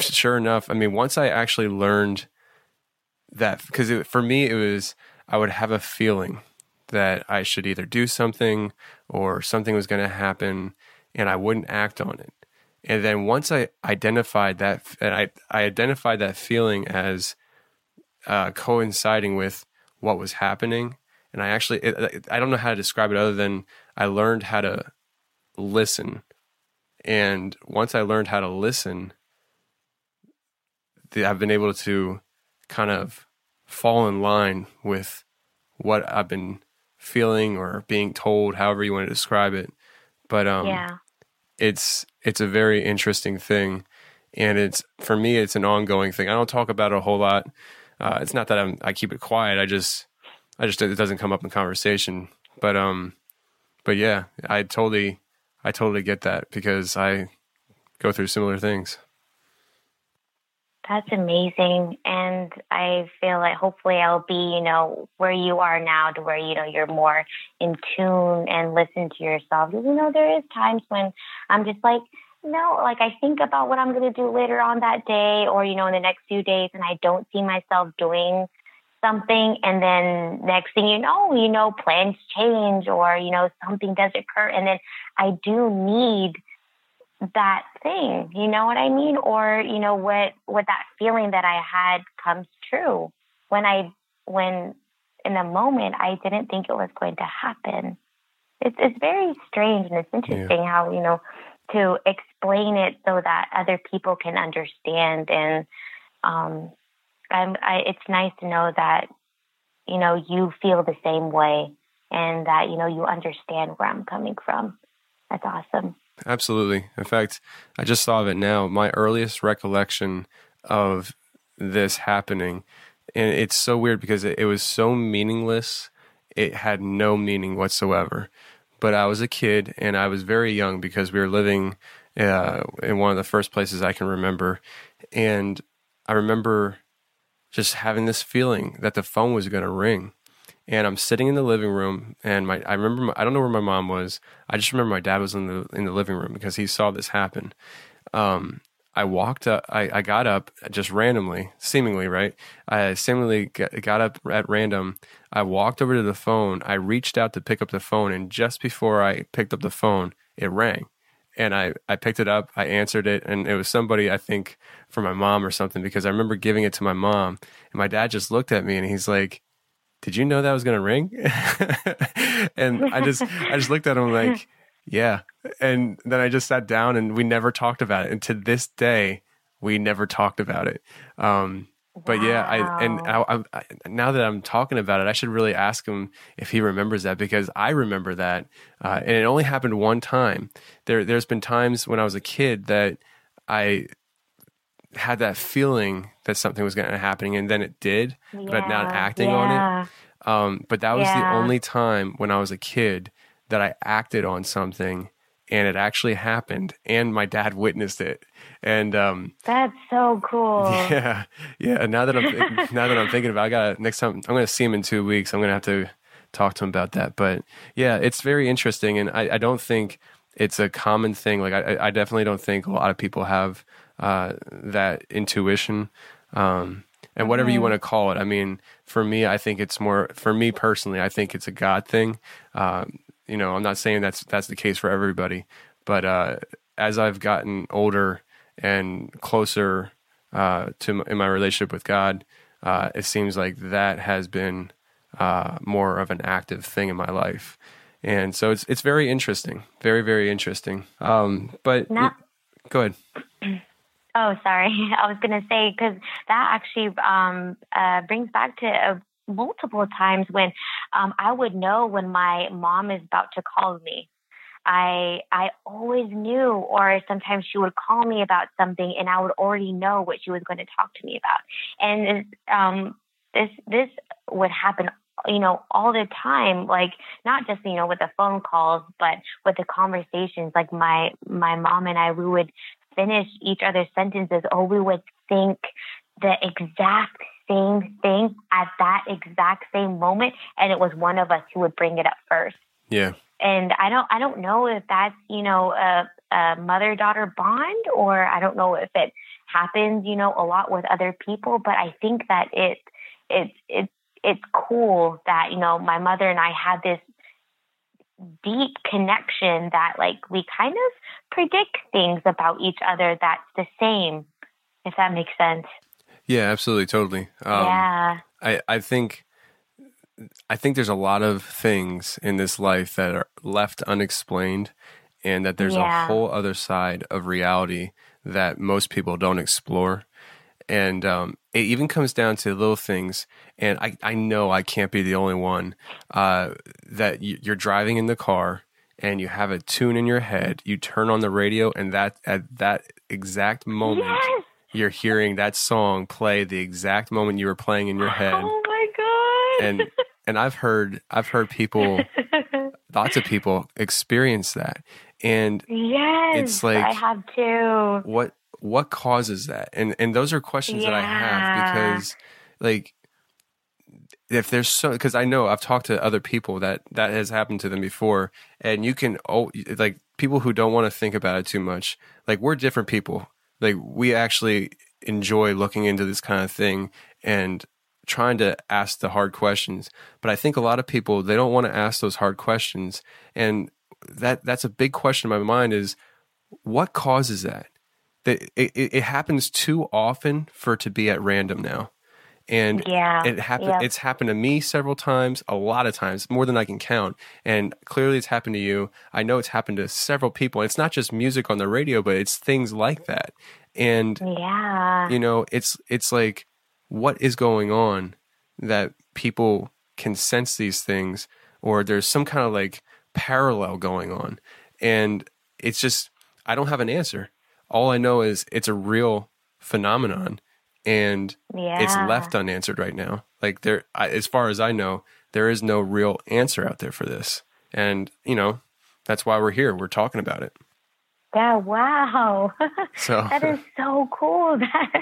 sure enough, I mean, once I actually learned that, because for me, it was, I would have a feeling that I should either do something or something was going to happen and I wouldn't act on it. And then once I identified that, and I, I identified that feeling as uh, coinciding with what was happening. And I actually, it, I don't know how to describe it other than I learned how to listen. And once I learned how to listen, I've been able to kind of fall in line with what I've been feeling or being told, however you want to describe it. But um, yeah. it's it's a very interesting thing, and it's for me, it's an ongoing thing. I don't talk about it a whole lot. Uh, it's not that I'm I keep it quiet. I just I just it doesn't come up in conversation. But um, but yeah, I totally I totally get that because I go through similar things. That's amazing. And I feel like hopefully I'll be, you know, where you are now to where, you know, you're more in tune and listen to yourself. You know, there is times when I'm just like, no, like I think about what I'm going to do later on that day or, you know, in the next few days and I don't see myself doing something. And then next thing you know, you know, plans change or, you know, something does occur. And then I do need that thing you know what i mean or you know what what that feeling that i had comes true when i when in the moment i didn't think it was going to happen it's it's very strange and it's interesting yeah. how you know to explain it so that other people can understand and um i'm I, it's nice to know that you know you feel the same way and that you know you understand where i'm coming from that's awesome Absolutely. In fact, I just thought of it now. My earliest recollection of this happening, and it's so weird because it, it was so meaningless. It had no meaning whatsoever. But I was a kid and I was very young because we were living uh, in one of the first places I can remember. And I remember just having this feeling that the phone was going to ring and I'm sitting in the living room, and my I remember my, I don't know where my mom was. I just remember my dad was in the in the living room because he saw this happen. Um, I walked up, I, I got up just randomly, seemingly right. I seemingly got up at random. I walked over to the phone. I reached out to pick up the phone, and just before I picked up the phone, it rang. And I, I picked it up, I answered it, and it was somebody I think for my mom or something because I remember giving it to my mom. And my dad just looked at me and he's like, did you know that was going to ring? *laughs* and I just, I just looked at him like, yeah. And then I just sat down and we never talked about it. And to this day, we never talked about it. Um, but wow. yeah, I, and I, I, now that I'm talking about it, I should really ask him if he remembers that because I remember that. Uh, and it only happened one time. There, there's been times when I was a kid that I had that feeling that something was going to happen, and then it did, yeah, but not acting yeah. on it. Um, but that was yeah. the only time when I was a kid that I acted on something and it actually happened and my dad witnessed it and um, that's so cool *laughs* yeah yeah now that i'm *laughs* now that i'm thinking about it, i gotta next time i'm gonna see him in two weeks i'm gonna have to talk to him about that but yeah it's very interesting and i, I don't think it's a common thing like I, I definitely don't think a lot of people have uh, that intuition um, and whatever mm-hmm. you want to call it. I mean, for me, I think it's more for me personally. I think it's a God thing. Um, you know, I'm not saying that's that's the case for everybody, but uh, as I've gotten older and closer uh, to in my relationship with God, uh, it seems like that has been uh, more of an active thing in my life. And so it's it's very interesting, very very interesting. Um, but not, go ahead. *clears throat* Oh, sorry. *laughs* I was going to say because that actually um, uh, brings back to uh, multiple times when um, I would know when my mom is about to call me. I I always knew, or sometimes she would call me about something, and I would already know what she was going to talk to me about. And um, this this would happen you know, all the time, like not just, you know, with the phone calls, but with the conversations, like my, my mom and I, we would finish each other's sentences or we would think the exact same thing at that exact same moment. And it was one of us who would bring it up first. Yeah. and I don't I don't know if that's you know a, a mother daughter bond or I don't know if it happens you know a lot with other people, but I think that it it it it's cool that you know my mother and I had this deep connection that like we kind of predict things about each other that's the same if that makes sense Yeah, absolutely, totally. Um, yeah I, I think I think there's a lot of things in this life that are left unexplained and that there's Yeah. a whole other side of reality that most people don't explore. And um, it even comes down to little things. And I, I know I can't be the only one uh, that you, you're driving in the car and you have a tune in your head. You turn on the radio, and that at that exact moment, yes you're hearing that song play the exact moment you were playing in your *laughs* head. Oh my god. And and I've heard I've heard people *laughs* lots of people experience that. And yes it's like- I have too. what what causes that? And and those are questions that I have because like if there's so because I know I've talked to other people that that has happened to them before. And you can oh like people who don't want to think about it too much like we're different people like we actually enjoy looking into this kind of thing and trying to ask the hard questions. But i think a lot of people they don't want to ask those hard questions. And that that's a big question in my mind is what causes that? That it, it, it happens too often for it to be at random now and Yeah, it happened yeah. it's happened to me several times a lot of times more than i can count. And clearly it's happened to you. I know it's happened to several people. It's not just music on the radio but it's things like that. And yeah. you know it's it's like what is going on that people can sense these things or there's some kind of like parallel going on? And it's just i don't have an answer. All i know is it's a real phenomenon and it's left unanswered right now. Like there I, as far as i know there is no real answer out there for this. And you know that's why we're here. We're talking about it. Yeah, wow. *laughs* So- that is so cool *laughs* that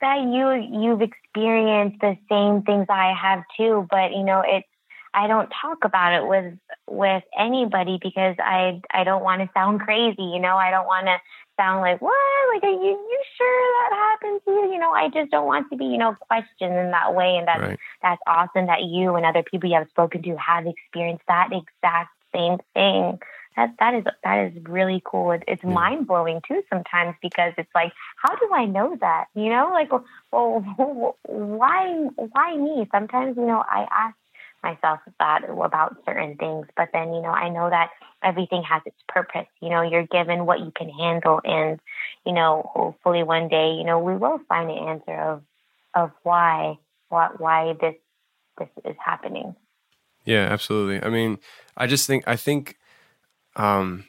that you you've experienced the same things I have too, but you know, it's I don't talk about it with with anybody because I I don't want to sound crazy, you know. I don't want to sound like, "What? Like are you you sure that happened to you?" You know, I just don't want to be, you know, questioned in that way and that's Right. that's awesome that you and other people you have spoken to have experienced that exact same thing. That that is that is really cool. It, it's mind blowing too sometimes because it's like, how do I know that? You know, like, well, *laughs* why why me? Sometimes you know I ask myself that about certain things, but then you know I know that everything has its purpose. You know, you're given what you can handle, and you know, hopefully one day, you know, we will find an answer of of why what why this this is happening. Yeah, absolutely. I mean, I just think I think um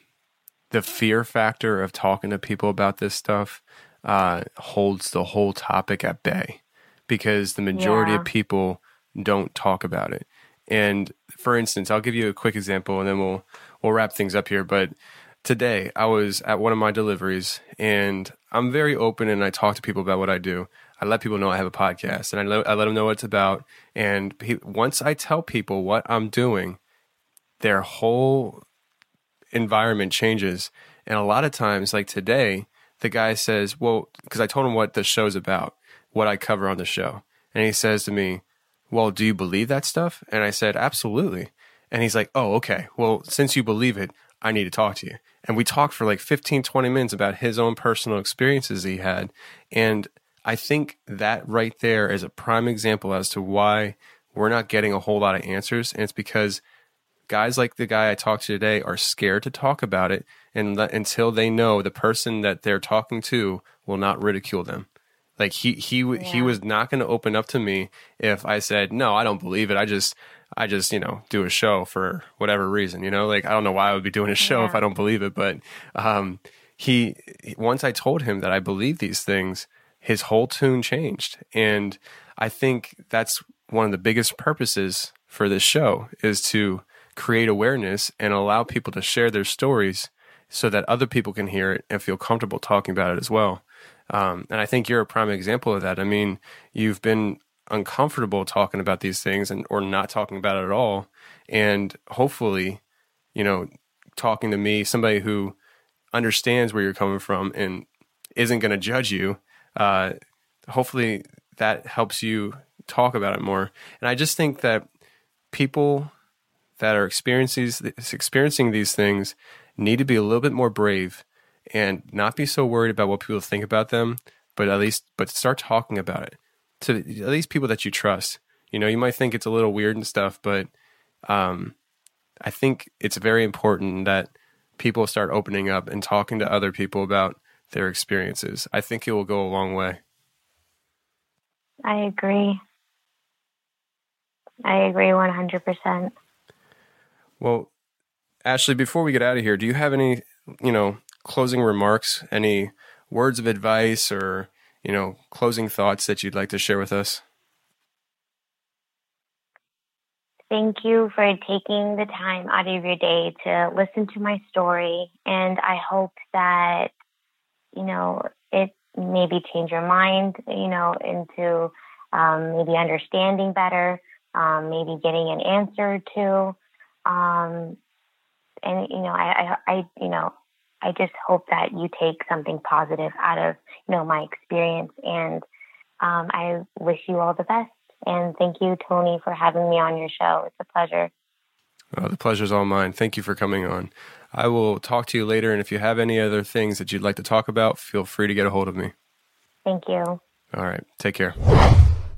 the fear factor of talking to people about this stuff uh holds the whole topic at bay because the majority Yeah. of people don't talk about it. And for instance, I'll give you a quick example and then we'll we'll wrap things up here, but today I was at one of my deliveries and I'm very open and I talk to people about what I do. I let people know I have a podcast and I let, I let them know what it's about. And pe- once I tell people what I'm doing, their whole environment changes. And a lot of times, like today, the guy says, Well, because I told him what the show's about, what I cover on the show. And he says to me, Well, do you believe that stuff? And I said, Absolutely. And he's like, Oh, okay. Well, since you believe it, I need to talk to you. And we talked for like 15, 20 minutes about his own personal experiences he had. And I think that right there is a prime example as to why we're not getting a whole lot of answers. And it's because guys like the guy I talked to today are scared to talk about it and until they know the person that they're talking to will not ridicule them. Like he he w he was not going to open up to me if I said no, I don't believe it. I just I just you know do a show for whatever reason. You know, like I don't know why I would be doing a show if I don't believe it. But um, he once I told him that I believe these things, his whole tune changed, and I think that's one of the biggest purposes for this show is to create awareness and allow people to share their stories so that other people can hear it and feel comfortable talking about it as well. Um, and I think you're a prime example of that. I mean, you've been uncomfortable talking about these things and or not talking about it at all, and hopefully, you know, talking to me, somebody who understands where you're coming from and isn't going to judge you, uh, hopefully that helps you talk about it more. And I just think that people that are experiencing experiencing these things need to be a little bit more brave and not be so worried about what people think about them, but at least but start talking about it to at least people that you trust. You know, you might think it's a little weird and stuff, but um, I think it's very important that people start opening up and talking to other people about their experiences. I think it will go a long way. I agree. I agree 100%. Well, Ashlee, before we get out of here, do you have any, you know, closing remarks, any words of advice or, you know, closing thoughts that you'd like to share with us? Thank you for taking the time out of your day to listen to my story. And I hope that, you know, it maybe change your mind, you know, into um, maybe understanding better, um, maybe getting an answer to. Um, and, you know, I, I, I, you know, I just hope that you take something positive out of, you know, my experience. And um, I wish you all the best. And thank you, Tony, for having me on your show. It's a pleasure. Oh, the pleasure's all mine. Thank you for coming on. I will talk to you later. And if you have any other things that you'd like to talk about, feel free to get a hold of me. Thank you. All right. Take care.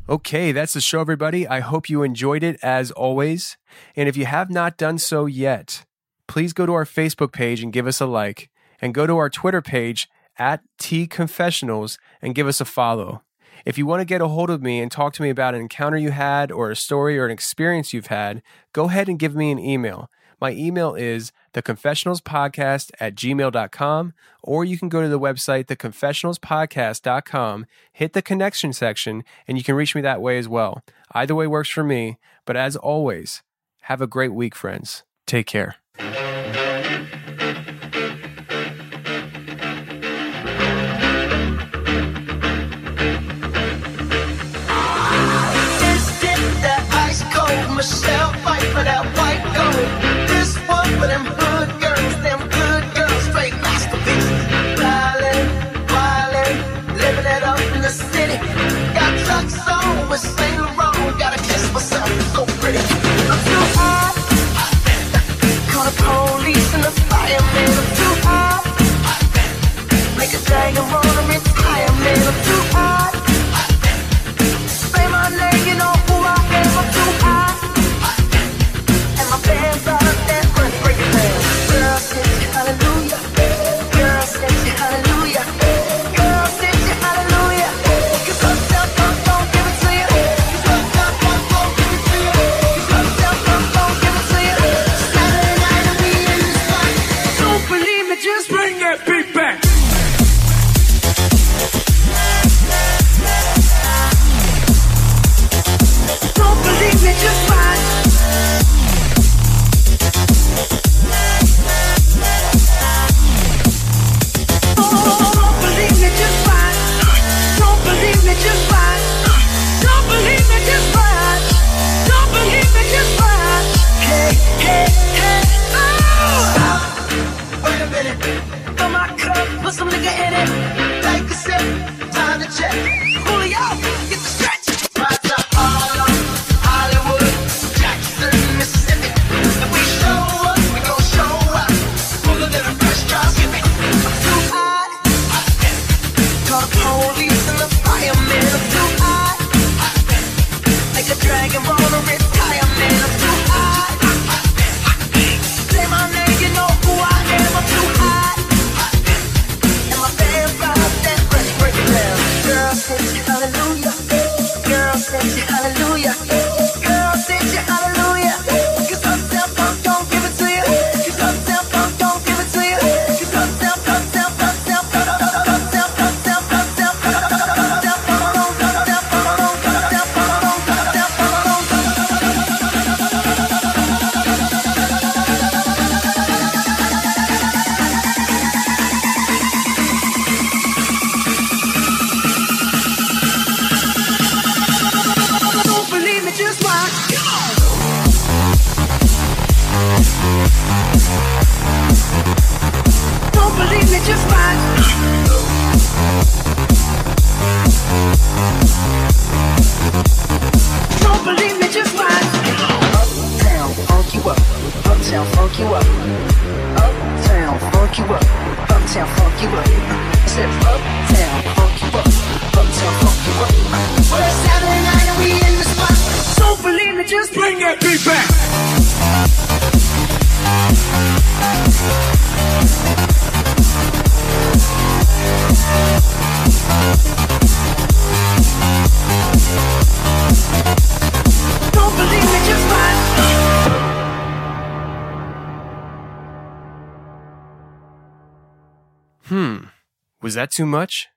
Okay, that's the show, everybody. I hope you enjoyed it as always. And if you have not done so yet, please go to our Facebook page and give us a like, and go to our Twitter page at T Confessionals and give us a follow. If you want to get a hold of me and talk to me about an encounter you had or a story or an experience you've had, go ahead and give me an email. My email is theconfessionalspodcast at gmail.com, or you can go to the website, theconfessionalspodcast.com, hit the connection section, and you can reach me that way as well. Either way works for me, but as always, have a great week, friends. Take care. This dip that ice cold Michelle fight for that white gold. This one for them man. Too hot. That too much?